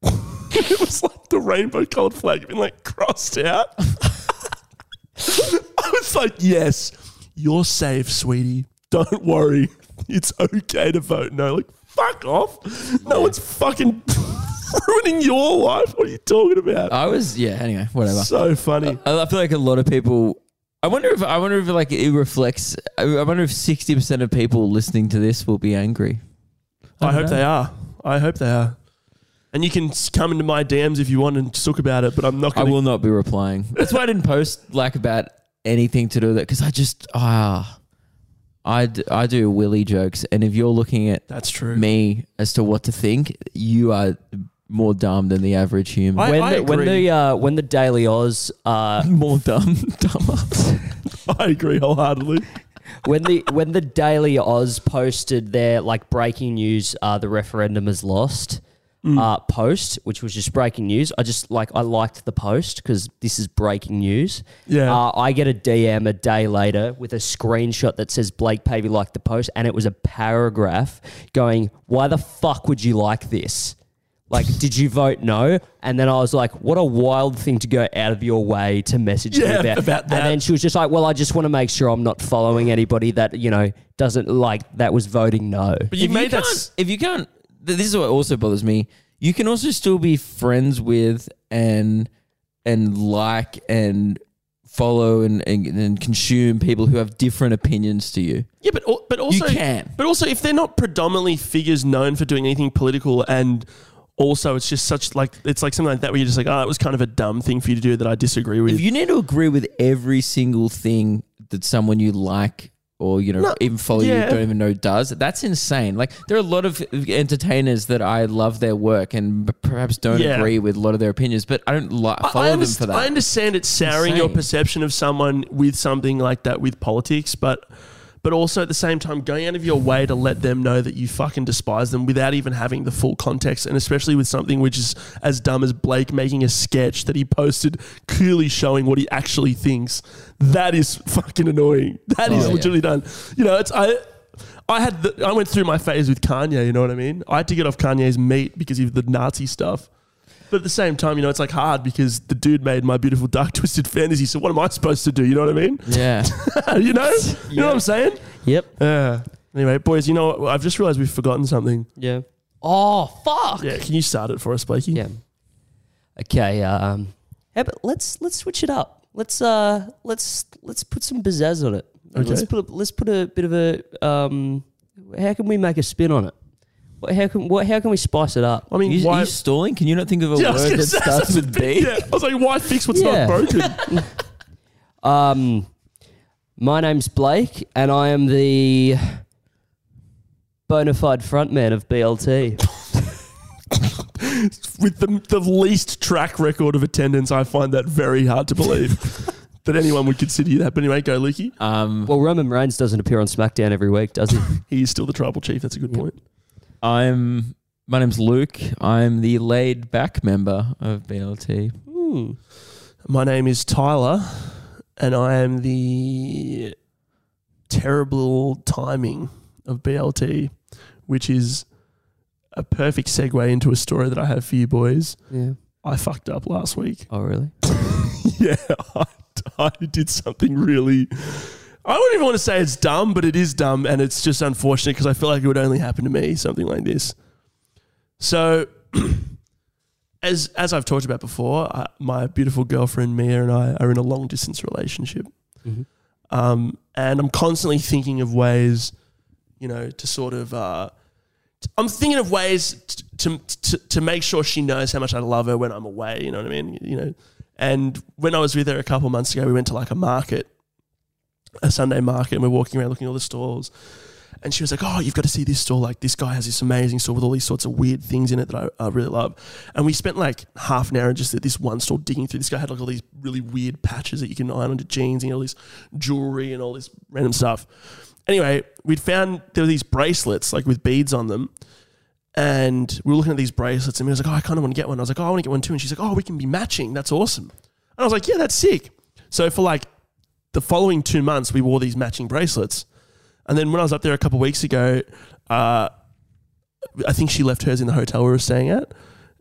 it was like the rainbow colored flag being like crossed out. I was like, "Yes, you're safe, sweetie. Don't worry. It's okay to vote no." Like, fuck off. No one's fucking *laughs* ruining your life. What are you talking about? I was yeah. Anyway, whatever. so funny. I I feel like a lot of people. I wonder if I wonder if like it reflects. I I wonder if sixty percent of people listening to this will be angry. I, don't hope know. they are. I hope they are. And you can come into my DMs if you want and talk about it, but I'm not going to. I will not be replying. That's why I didn't post like about anything to do with it because I just ah, I d- I do willy jokes, and if you're looking at That's true. me as to what to think, you are more dumb than the average human. I- when the, when the uh, when the Daily Aus uh, *laughs* more dumb, dumber. *laughs* I agree wholeheartedly. when the when the Daily Aus posted their like breaking news, uh, the referendum is lost. Mm. Uh, post, which was just breaking news. I just like I liked the post because this is breaking news. Yeah. Uh, I get a DM a day later with a screenshot that says Blake Pavey liked the post, and it was a paragraph going, "Why the fuck would you like this? Like, did you vote no?" And then I was like, "What a wild thing to go out of your way to message Yeah, me about." about that. And then she was just like, "Well, I just want to make sure I'm not following anybody that you know doesn't like that was voting no." But you if made you that. can't, s- if you can't, th- this is what also bothers me. You can also still be friends with and and like and follow and, and, and consume people who have different opinions to you. Yeah, but al- but also can. But also, if they're not predominantly figures known for doing anything political, and also it's just such like it's like something like that where you're just like, oh, it was kind of a dumb thing for you to do that I disagree with. If you need to agree with every single thing that someone you like or you know No, even follow yeah. you don't even know does, that's insane. Like there are a lot of entertainers that I love their work and perhaps don't Yeah. agree with a lot of their opinions, but I don't li- I- follow I, them for that. I understand it's souring your perception of someone with something like that with politics, but but also at the same time going out of your way to let them know that you fucking despise them without even having the full context, and especially with something which is as dumb as Blake making a sketch that he posted clearly showing what he actually thinks. That is fucking annoying. That is Oh, yeah. literally done. You know, it's I. I had the, I went through my phase with Kanye. You know what I mean? I had to get off Kanye's meat because of the Nazi stuff. But at the same time, you know, it's like hard because the dude made my beautiful dark *laughs* twisted fantasy. So what am I supposed to do? You know what I mean? yeah. *laughs* you know, you know what I'm saying? Yep. Yeah. Anyway, boys, you know what? I've just realised we've forgotten something. Yeah. Oh fuck. Yeah, can you start it for us, Blakey? Yeah. Okay. Um. How about let's let's switch it up. Let's uh let's let's put some pizzazz on it. Okay. Let's put a, let's put a bit of a um. How can we make a spin on it? What, how can what how can we spice it up? I mean, You, why? you stalling? Can you not think of a *laughs* Yeah, I was word gonna that say, starts with B? Yeah, I was like, why fix what's Yeah. not broken? *laughs* Um, my name's Blake, and I am the bona fide frontman of BLT. *laughs* With the, the least track record of attendance, I find that very hard to believe that anyone would consider you that. But anyway, go, Leaky. Um, Well, Roman Reigns doesn't appear on SmackDown every week, does he? He is still the tribal chief. That's a good Yep. point. I'm. My name's Luke. I'm the laid back member of BLT. Hmm. My name is Tyler, and I am the terrible timing of BLT, which is a perfect segue into a story that I have for you boys. Yeah. I fucked up last week. Oh, really? *laughs* yeah, I, I did something really. I wouldn't even want to say it's dumb, but it is dumb, and it's just unfortunate because I feel like it would only happen to me, something like this. So, *clears throat* as as I've talked about before, I, my beautiful girlfriend Mia and I are in a long distance relationship, Mhm. um, and I'm constantly thinking of ways, you know, to sort of. Uh, t- I'm thinking of ways t- to, to to make sure she knows how much I love her when I'm away. You know what I mean? You know, and when I was with her a couple months ago, we went to like a market, a Sunday market, and we're walking around looking at all the stalls. And she was like, "Oh, you've got to see this store. Like, this guy has this amazing store with all these sorts of weird things in it that I, I really love." And we spent like half an hour just at this one store digging through. This guy had like all these really weird patches that you can iron onto jeans and all this jewelry and all this random stuff. Anyway, we'd found there were these bracelets like with beads on them, and we were looking at these bracelets, and we was like, "Oh, I kind of want to get one." I was like, "Oh, I want to get one too." And she's like, "Oh, we can be matching. That's awesome." And I was like, "Yeah, that's sick." So for like the following two months, we wore these matching bracelets. And then when I was up there a couple of weeks ago, uh, I think she left hers in the hotel we were staying at,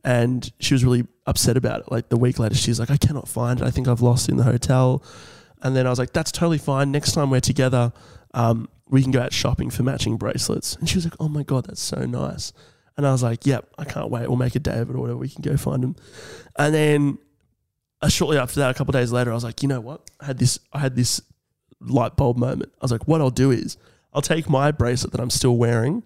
and she was really upset about it. Like the week later, she's like, "I cannot find it. I think I've lost it in the hotel." And then I was like, "That's totally fine. Next time we're together, um, we can go out shopping for matching bracelets." And she was like, "Oh my god, that's so nice." And I was like, "Yep, I can't wait. We'll make a day of it or whatever. We can go find them." And then shortly after that, a couple days later, I was like, "You know what? I had this. I had this light bulb moment. I was like, what I'll do is I'll take my bracelet that I'm still wearing,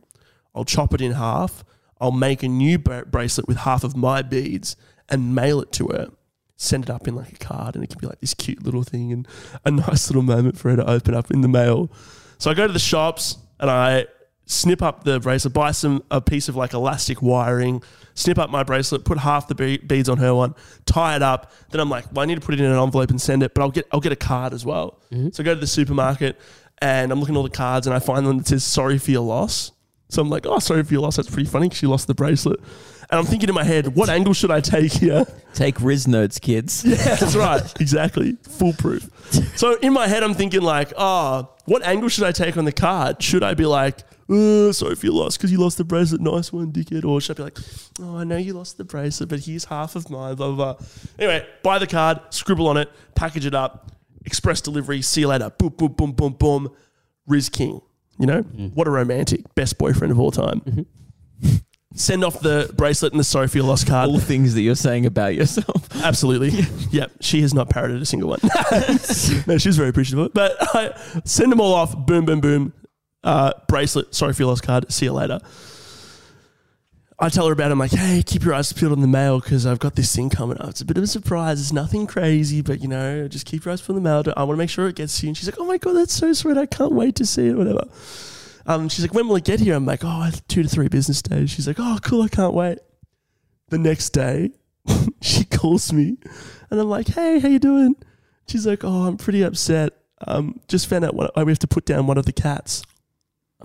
I'll chop it in half, I'll make a new bra- bracelet with half of my beads and mail it to her. Send it up in like a card, and it can be like this cute little thing and a nice little moment for her to open up in the mail. So I go to the shops and I snip up the bracelet, buy some a piece of like elastic wiring, snip up my bracelet, put half the be- beads on her one, tie it up. Then I'm like, well, I need to put it in an envelope and send it, but I'll get I'll get a card as well. Mm-hmm. So I go to the supermarket and I'm looking at all the cards and I find one that says sorry for your loss. So I'm like, oh, sorry for your loss. That's pretty funny because you lost the bracelet. And I'm thinking in my head, what angle should I take here? Take Rizz notes, kids. *laughs* Yeah, that's right. Exactly. Foolproof. So in my head, I'm thinking like, oh, what angle should I take on the card? Should I be like, oh, sorry for your loss because you lost the bracelet. Nice one, dickhead. Or should I be like, oh, I know you lost the bracelet, but here's half of mine, blah, blah, blah. Anyway, buy the card, scribble on it, package it up, express delivery, see you later. Boom, boom, boom, boom, boom. Rizz King. You know, mm. what a romantic. Best boyfriend of all time. Mm-hmm. Send off the bracelet and the sorry for your lost card. All things that you're saying about yourself. Absolutely. *laughs* yep. She has not parroted a single one. *laughs* *laughs* no, she's very appreciative of it. But I send them all off. Boom, boom, boom. Uh, bracelet. Sorry for your lost card. See you later. I tell her about it. I'm like, hey, keep your eyes peeled on the mail because I've got this thing coming up. It's a bit of a surprise. It's nothing crazy, but you know, just keep your eyes peeled on the mail. I want to make sure it gets to you. And she's like, oh my God, that's so sweet. I can't wait to see it, whatever. Um, she's like, when will it get here? I'm like, oh, two to three business days. She's like, oh, cool. I can't wait. The next day, *laughs* she calls me and I'm like, hey, how you doing? She's like, oh, I'm pretty upset. Um, just found out what, we have to put down one of the cats. *laughs*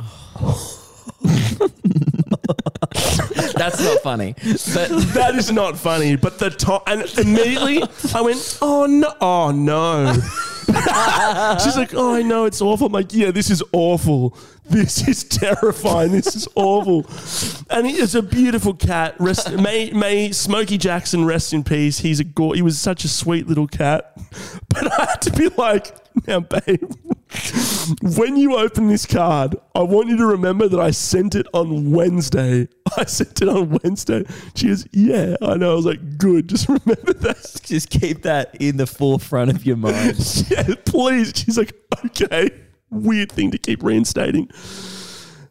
That's not funny. But *laughs* That is not funny. But the top, and immediately I went, oh no, oh no. *laughs* She's like, oh, I know it's awful. I'm like, yeah, this is awful. This is terrifying. This is awful. And he is a beautiful cat. Rest, may may Smokey Jackson rest in peace. He's a he was such a sweet little cat. But I had to be like, now, babe, *laughs* when you open this card, I want you to remember that I sent it on Wednesday. *laughs* I sent it on Wednesday. She goes, Yeah, I know. I was like, Good. Just *laughs* remember that. Just keep that in the forefront of your mind. yeah, please. She's like, Okay. Weird thing to keep reinstating.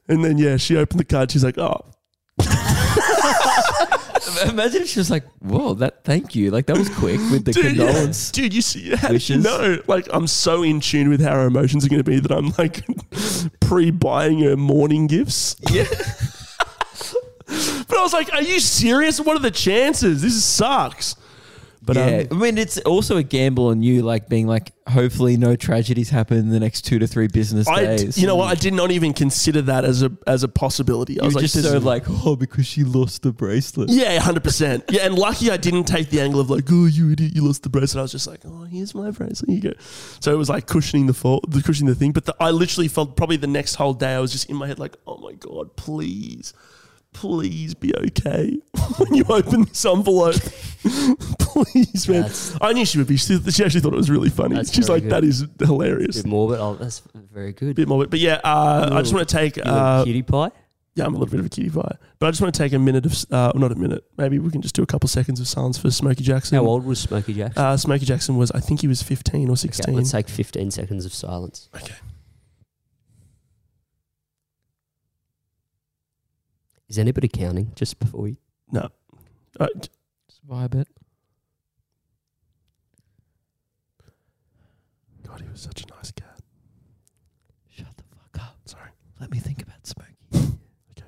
And then, yeah, she opened the card. She's like, Oh, *laughs* Imagine if she was like, "Whoa, that thank you." Like that was quick with the dude, yeah. dude, you see, how did you know? Like, I'm so in tune with how her emotions are going to be that I'm like *laughs* pre buying her morning gifts. Yeah. *laughs* But I was like, are you serious? What are the chances? This sucks. But yeah, um, I mean, it's also a gamble on you, like being like, hopefully, no tragedies happen in the next two to three business I, days. you know what? I did not even consider that as a as a possibility. I was were like, just this so is- like, oh, because she lost the bracelet. yeah, hundred percent. Yeah, and lucky I didn't take the angle of like, oh, you idiot, you lost the bracelet. I was just like, oh, here's my bracelet. Here you go. So it was like cushioning the fault, the cushioning the thing. But the, I literally felt probably the next whole day I was just in my head like, oh my god, please, please be okay *laughs* when you open this envelope. *laughs* please, man. That's- I knew she would be. She, she actually thought it was really funny. That's She's very like, good. that is hilarious. bit more, but oh, that's very good. bit more. But yeah, uh, I just want to take. You little Uh, cutie pie. yeah, I'm a little bit of a kitty pie, but I just want to take a minute of, uh, not a minute. Maybe we can just do a couple seconds of silence for Smokey Jackson. How old was Smokey Jackson? Uh, Smokey Jackson was, I think he was 15 or okay, 16. let's take 15 seconds of silence. okay. Is anybody counting just before we? No. Uh, j- Just vibe it. God, he was such a nice cat. Shut the fuck up. Sorry. Let me think about Smokey. *laughs* Okay.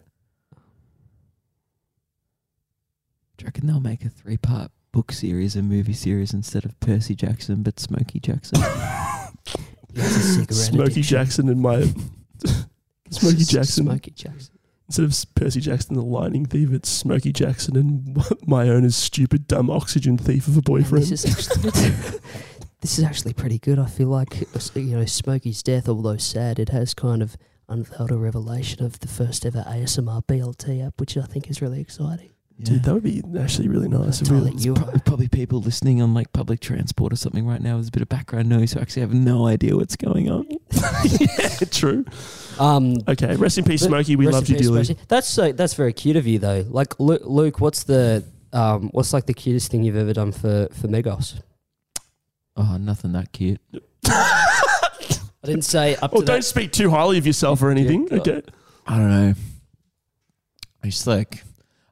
Do you reckon they'll make a three part book series and movie series instead of Percy Jackson, but Smokey Jackson? *laughs* He has a cigarette Smokey addiction. Jackson and my. *laughs* Smokey Jackson. Smokey Jackson. Instead of Percy Jackson, the lightning thief, it's Smokey Jackson and *laughs* my owner's stupid, dumb oxygen thief of a boyfriend. This is actually *laughs* *laughs* this is actually pretty good. I feel like you know Smokey's death, although sad, it has kind of unveiled a revelation of the first ever ASMR BLT app, which I think is really exciting. Dude, that would be actually really nice. If we, Tyler, you Pro- probably people listening on like public transport or something right now. There's a bit of background noise who actually have no idea what's going on. *laughs* yeah, true. um, Okay, rest in peace, Re- Smokey. We rest loved you peace, dearly. That's so. That's very cute of you, though. Like Luke, Luke what's the um, what's like the cutest thing you've ever done for for Megos? Oh, nothing that cute. I didn't say up Oh, to don't that. speak too highly of yourself or anything. God. Okay. I don't know. I just like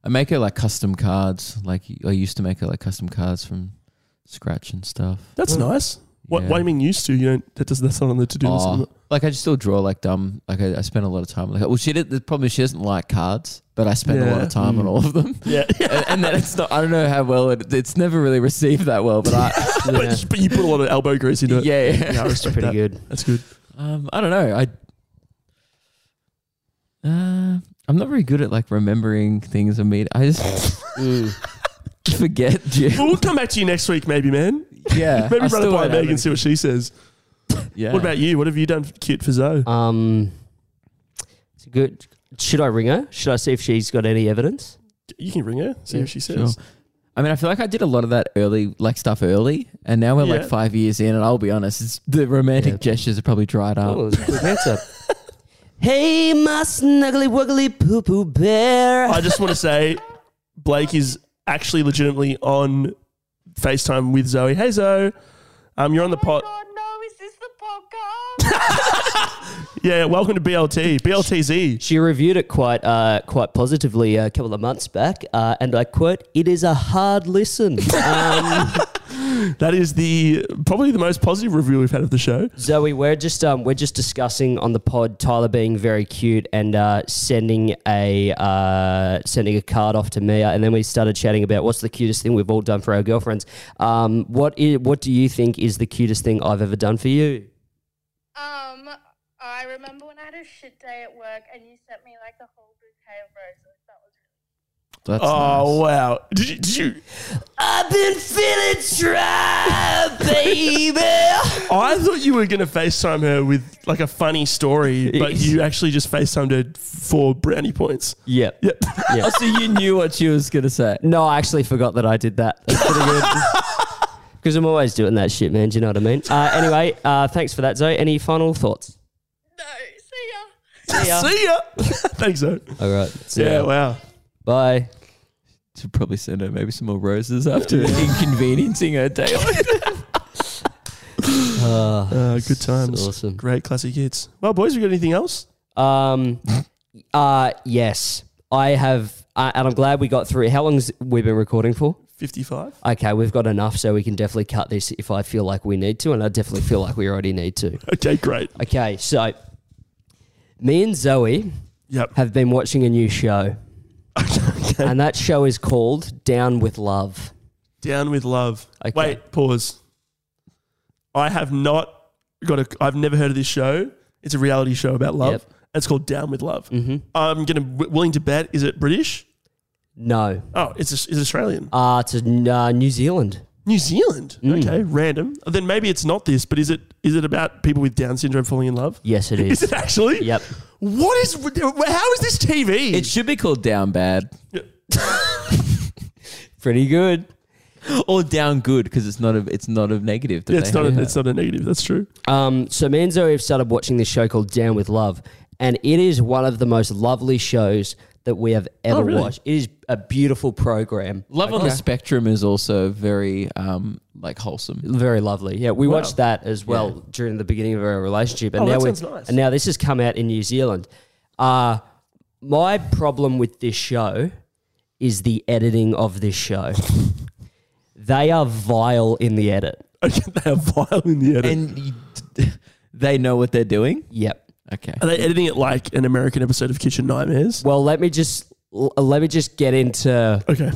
I make her like custom cards. Like I used to make her like custom cards from scratch and stuff. That's Mm. nice. What, Yeah. what do you mean used to? You don't, that does, that's not on the to-do list. Oh, isn't like I just still draw like dumb. Like I, I spend a lot of time. Like well, she did. The problem is she doesn't like cards, but I spend a lot of time on Mm. all of them. *laughs* Yeah. *laughs* and, and then it's not. I don't know how well it. It's never really received that well. But I. *laughs* Yeah. but, but you put a lot of elbow grease into it. yeah, yeah. Yeah, I respect pretty that. good. That's good. Um, I don't know. I. Uh, I'm not very good at like remembering things I mean. I just Mm. forget. Well, we'll come back to you next week, maybe, man. *laughs* Yeah, Maybe I run it still by won't have Meg and see what she says. Yeah. What about you? What have you done cute for Zoe? Um, it's a good. Should I ring her? Should I see if she's got any evidence? You can ring her, see Yeah, what she says. Sure. I mean, I feel like I did a lot of that early, like stuff early, and now we're Yeah. like five years in, and I'll be honest, it's, the romantic Yeah. gestures are probably dried up. Oh, that's a good answer. *laughs* hey, my snuggly wuggly poo poo bear. I just want to say, Blake is actually legitimately on FaceTime with Zoe. Hey, Zoe. Um, you're on the pot. God, no, is this the podcast? *laughs* Yeah, welcome to BLT. BLTZ. She reviewed it quite uh, quite positively a couple of months back, uh, and I quote: "It is a hard listen." *laughs* Um, That is the probably the most positive review we've had of the show. Zoe, we're just um, we're just discussing on the pod Tyler being very cute and uh, sending a uh, sending a card off to Mia, and then we started chatting about what's the cutest thing we've all done for our girlfriends. Um, what is, what do you think is the cutest thing I've ever done for you? um, I remember when I had a shit day at work and you sent me like a whole bouquet of roses. That was That's Oh nice. wow! Did you? Did you? I've been feeling dry, baby. *laughs* I thought you were going to FaceTime her with like a funny story, but you actually just FaceTimed her for brownie points. yep. Yep. Oh, so you knew what she was gonna say. No, I actually forgot that I did that. That's pretty good. *laughs* Because I'm always doing that shit, man. Do you know what I mean? Uh, anyway, uh, thanks for that, Zoe. Any final thoughts? No, see ya. *laughs* See ya. See ya. Thanks, though. All right. See Yeah, ya. wow. Bye. Should probably send her maybe some more roses after *laughs* inconveniencing her day. Uh, *laughs* *laughs* Uh, good times. awesome. Great classic hits. Well, boys, we got anything else? Um, uh, yes, I have, uh, and I'm glad we got through. How long's we been recording for? 55? Okay, we've got enough, so we can definitely cut this if I feel like we need to, and I definitely feel like we already need to. Okay, great. Okay, so me and Zoe Yep. have been watching a new show, okay. and that show is called Down with Love. Down with love. Okay. Wait, pause. I have not got a. I've never heard of this show. It's a reality show about love. Yep. It's called Down with Love. Mm-hmm. I'm gonna willing to bet. Is it British? No, Oh, it's it's Australian. uh, to uh, New Zealand. New Zealand. Mm. Okay, random. Then maybe it's not this, but is it is it about people with Down syndrome falling in love? Yes, it *laughs* Is is. it actually? yep. What is? How is this TV? it should be called Down Bad *laughs* Pretty good. or Down Good because it's not a it's not a negative. that Yeah, it's they not. A, it's not a negative. That's true. Um, so me and Zoe have started watching this show called Down with Love, and it is one of the most lovely shows that we have ever Oh, really? watched. It is a beautiful program. Love on the Spectrum is also very um like wholesome. Very lovely. Yeah, we Wow. watched that as well during the beginning of our relationship, and Oh, now that we sounds nice. and now this has come out in New Zealand. Uh my problem with this show is the editing of this show. *laughs* they are vile in the edit. *laughs* They are vile in the edit. And they know what they're doing. Yep. Okay. Are they editing it like an American episode of Kitchen Nightmares? Well, let me just l- let me just get into Okay.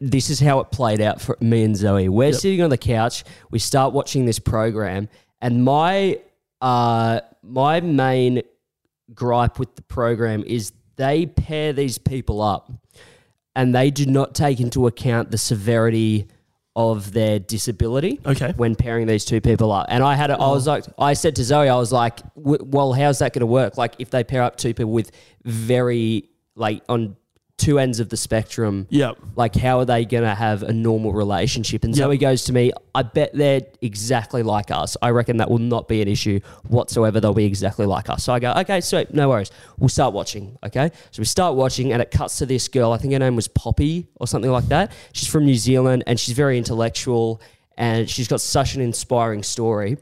this is how it played out for me and Zoe. We're sitting on the couch. We start watching this program, and my uh, my main gripe with the program is they pair these people up, and they do not take into account the severity of their disability. Okay. When pairing these two people up, and I had, a, I was oh. like, I said to Zoe, I was like, w- well, how's that going to work? Like, if they pair up two people with very like on two ends of the spectrum, Yep. like how are they going to have a normal relationship? And zoe goes to me i bet they're exactly like us. I reckon that will not be an issue whatsoever. They'll be exactly like us. So i go okay sweet. No worries. We'll start watching. Okay? So we start watching and it cuts to this girl. I think her name was poppy or something like that. She's from new zealand and she's very intellectual and she's got such an inspiring story.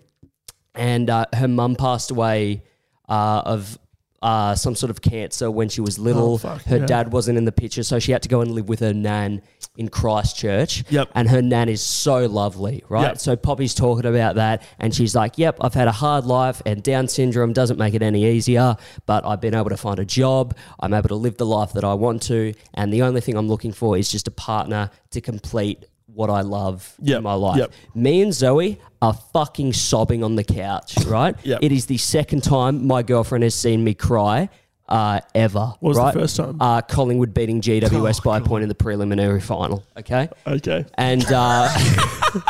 And uh, her mum passed away uh, of uh, some sort of cancer when she was little. Oh, fuck, her yeah. dad wasn't in the picture, so she had to go and live with her nan in Christchurch. Yep. And her nan is so lovely, right? Yep. So Poppy's talking about that, and she's like, "Yep, I've had a hard life, and Down syndrome doesn't make it any easier. But I've been able to find a job. I'm able to live the life that I want to, and the only thing I'm looking for is just a partner to complete." What I love Yep, in my life. yep. Me and Zoe are fucking sobbing on the couch, *laughs* right? Yep. It is the second time my girlfriend has seen me cry uh, ever. What was the first time? Uh, Collingwood beating GWS Oh, by a point in the preliminary final. Okay. Okay. And uh, *laughs*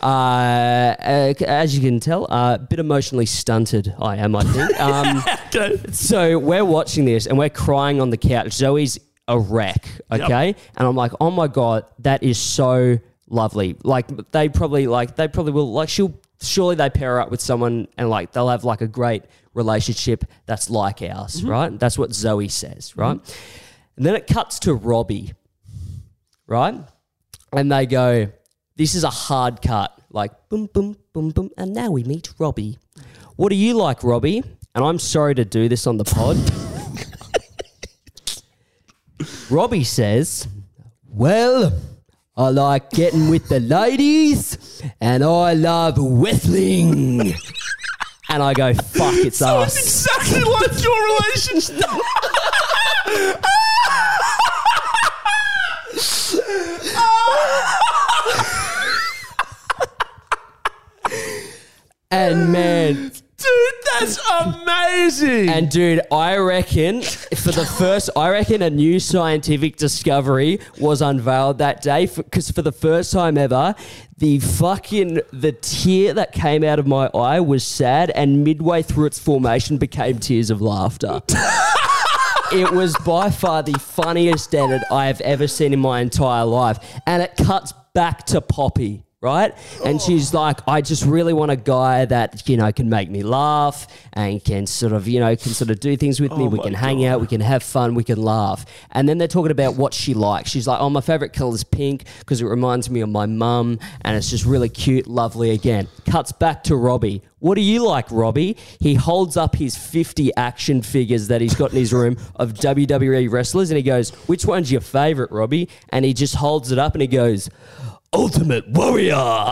uh, uh, as you can tell, uh, a bit emotionally stunted I am, I think. *laughs* Um, Okay. so we're watching this and we're crying on the couch. Zoe's a wreck, okay? And I'm like, oh my god, that is so lovely. Like they probably like they probably will like she'll surely they pair her up with someone and like they'll have like a great relationship that's like ours, mm-hmm. right? That's what Zoe says, right? And then it cuts to Robbie, right? And they go, this is a hard cut, like boom, boom, boom, boom. And now we meet Robbie. What do you like, Robbie? And I'm sorry to do this on the pod. *laughs* Robbie says, Well, I like getting with the ladies and I love whistling. and I go, Fuck, it's us. Exactly like your relationship. And man, Dude, that's amazing. And dude, I reckon for the first, I reckon a new scientific discovery was unveiled that day because for the first time ever, the fucking the tear that came out of my eye was sad, and midway through its formation became tears of laughter. *laughs* it was by far the funniest edit I have ever seen in my entire life, and it cuts back to Poppy. Right? And oh. she's like, I just really want a guy that, you know, can make me laugh and can sort of, you know, can sort of do things with me. Oh We can hang out, we can have fun, we can laugh. And then they're talking about what she likes. She's like, oh, my favorite color is pink because it reminds me of my mum and it's just really cute, lovely again. Cuts back to Robbie. What do you like, Robbie? He holds up his 50 action figures that he's got in his room of WWE wrestlers and he goes, Which one's your favorite, Robbie? And he just holds it up and he goes, Ultimate Warrior.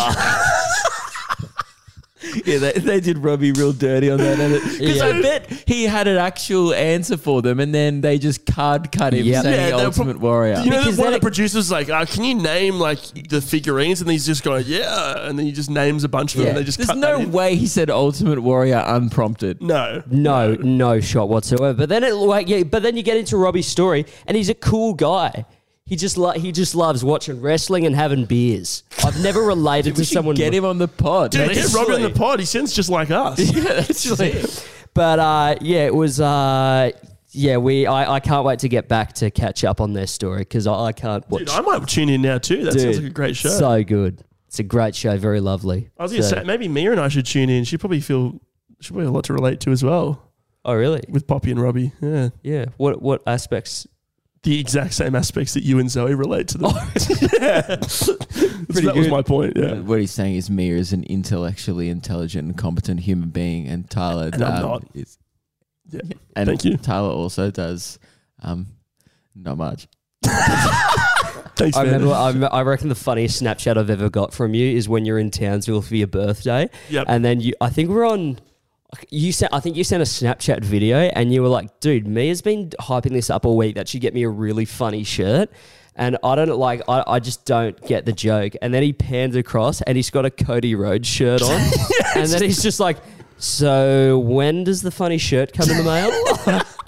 Yeah, they, they did Robbie real dirty on that because Yeah. I bet he had an actual answer for them, and then they just card cut him Yep. saying Yeah, they're Ultimate pro- Warrior. You know, Because one of the it- producers like, uh, "Can you name like the figurines?" And he's just going, "Yeah," and then he just names a bunch of them. Yeah. And they just There's cut no that in. way he said Ultimate Warrior unprompted. No, No, no shot whatsoever. But then it like yeah, but then you get into Robbie's story and he's a cool guy. He just lo- he just loves watching wrestling and having beers. I've never *laughs* related We to should someone get him on the pod. Dude, get Robbie on the pod. He sounds just like us. *laughs* Yeah, actually. But uh, yeah, it was uh, yeah, we I, I can't wait to get back to catch up on their story because I, I can't watch. Dude, I might tune in now too. That sounds like a great show. So good. It's a great show, very lovely. I was gonna So- say maybe Mia and I should tune in. She probably feel she probably have a lot to relate to as well Oh really? with Poppy and Robbie. Yeah, Yeah. What what aspects? The exact same aspects that you and Zoe relate to them. *laughs* yeah, *laughs* so that was my point. Yeah, What he's saying is Mia is an intellectually intelligent and competent human being, and Tyler And I'm um, not. is. Yeah. And Thank you. Tyler also does um, not much. *laughs* thanks, I remember. I, rem- I reckon the funniest Snapchat I've ever got from you is when you're in Townsville for your birthday, Yep. and then you. I think we're on. You sent. I think you sent a Snapchat video, and you were like, "Dude, Mia's been hyping this up all week that she get me a really funny shirt." And I don't like. I, I just don't get the joke. And then he pans across, and he's got a Cody Rhodes shirt on, *laughs* and then he's just like. So when does the funny shirt come in the mail? *laughs*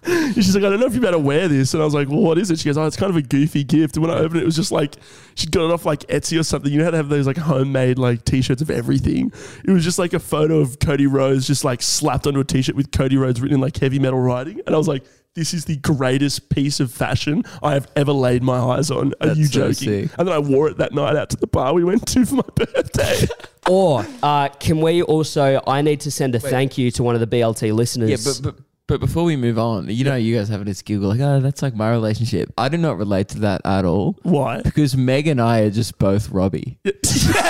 *laughs* She's like, I don't know if you better wear this. And I was like, well, what is it? She goes, oh, it's kind of a goofy gift. And when I opened it, it was just like, she'd got it off like Etsy or something. You know how to have those like homemade like t-shirts of everything. It was just like a photo of Cody Rhodes just like slapped onto a t-shirt with Cody Rhodes written in like heavy metal writing. And I was like, this is the greatest piece of fashion I have ever laid my eyes on. Are That's you so joking? sick. And then I wore it that night out to the bar we went to for my *laughs* birthday. or uh, can we also? I need to send a thank you to one of the BLT listeners. Yeah, but, but but before we move on, you know, you guys have this giggle like, oh, that's like my relationship. I do not relate to that at all Why? because Meg and I are just both Robbie. *laughs* yeah,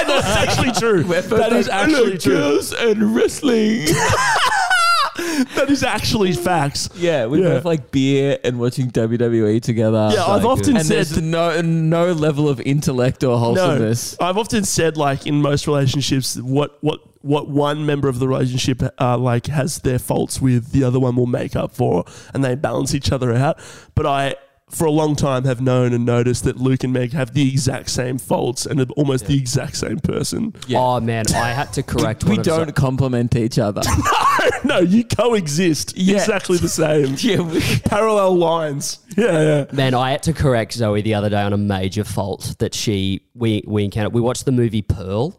that's actually true. That is actually true. Girls and wrestling. *laughs* That is actually facts. yeah, we Yeah. both like beer and watching WWE together. Yeah, I've often and said there's no no level of intellect or wholesomeness. No, I've often said like in most relationships, what what what one member of the relationship uh, like has their faults with, the other one will make up for, and they balance each other out. But I. For a long time, have known and noticed that Luke and Meg have the exact same faults and are almost the exact same person. Yeah. Oh man, I had to correct. we one don't Zo- complement each other. *laughs* no, you coexist Yeah. exactly the same. *laughs* yeah, we, Parallel lines. Yeah, yeah. Man, I had to correct Zoe the other day on a major fault that she we we encountered. We watched the movie Pearl.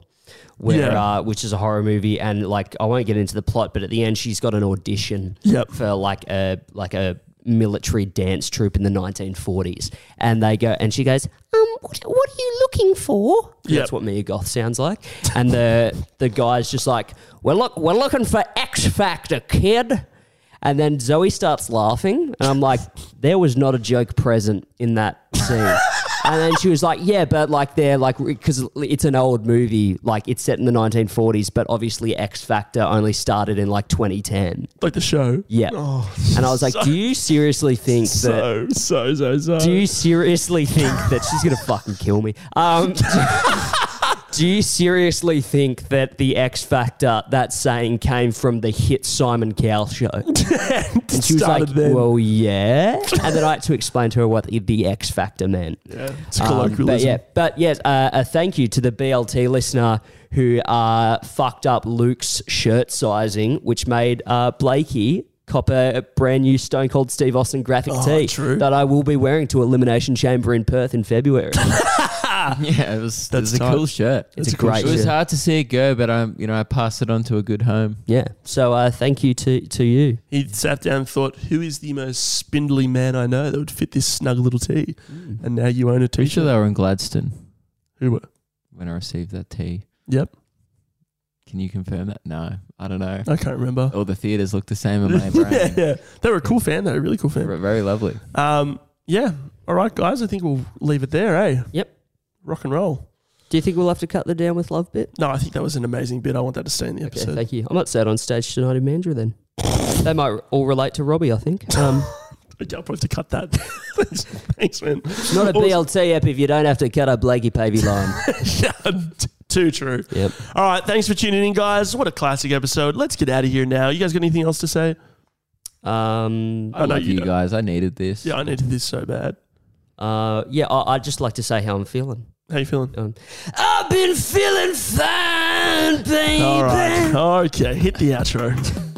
Where, Yeah. uh, which is a horror movie, and like I won't get into the plot, but at the end she's got an audition Yep. for like a like a military dance troupe in the 1940s, and they go and she goes, um, what, what are you looking for? Yep. That's what Mia Goth sounds like, and the the guy's just like, we're look we're looking for X Factor, kid. And then Zoe starts laughing, and I'm like, there was not a joke present in that scene. *laughs* and then she was like, yeah, but like they're like, because it's an old movie, like it's set in the 1940s, but obviously X Factor only started in like 2010. Like the show. Yeah. Oh, and I was like, do you seriously think that. so, so, so, so. Do you seriously think that she's gonna fucking kill me? Um, *laughs* do you seriously think that the X Factor that saying came from the hit Simon Cowell show? *laughs* And she was like, then. "Well, yeah," and then I had to explain to her what the, X Factor meant. yeah, it's Um, colloquialism. but yeah, but yes, uh, a thank you to the BLT listener who uh, fucked up Luke's shirt sizing, which made uh, Blakey cop a, a brand new Stone Cold Steve Austin graphic Oh, tee true. that I will be wearing to Elimination Chamber in Perth in February. *laughs* *laughs* yeah, it was, it That's was a cool shirt. It's That's a a cool great It was hard to see it go, but I, you know, I passed it on to a good home. Yeah. So uh, thank you to to you. He sat down and thought, who is the most spindly man I know that would fit this snug little tee? And now you own a Pretty t-shirt. sure they were in Gladstone. Who were? when I received that tee. Yep. Can you confirm that? No, I don't know. I can't remember. All the theaters look the same in *laughs* my brain. yeah, yeah. They were a cool fan though, a really cool Very fan. very lovely. Um, yeah. All right, guys. I think we'll leave it there, eh? Yep. Rock and roll. Do you think we'll have to cut the down with love bit? No, I think that was an amazing bit. I want that to stay in the Okay, episode. thank you. I'm not sad on stage tonight in Mandurah then. *laughs* they might all relate to Robbie, I think. Um, Okay, I'll probably have to cut that. *laughs* thanks, thanks, man. not a BLT app if you don't have to cut a Blakey Pavey line. yeah, t- too true. Yep. All right, thanks for tuning in, guys. What a classic episode. Let's get out of here now. You guys got anything else to say? Um, I know love you you don't. guys. I needed this. Yeah, I needed this so bad. uh, yeah, I, I'd just like to say how I'm feeling. How you feeling? Um, I've been feeling fine, baby. All right. Okay, hit the outro. *laughs*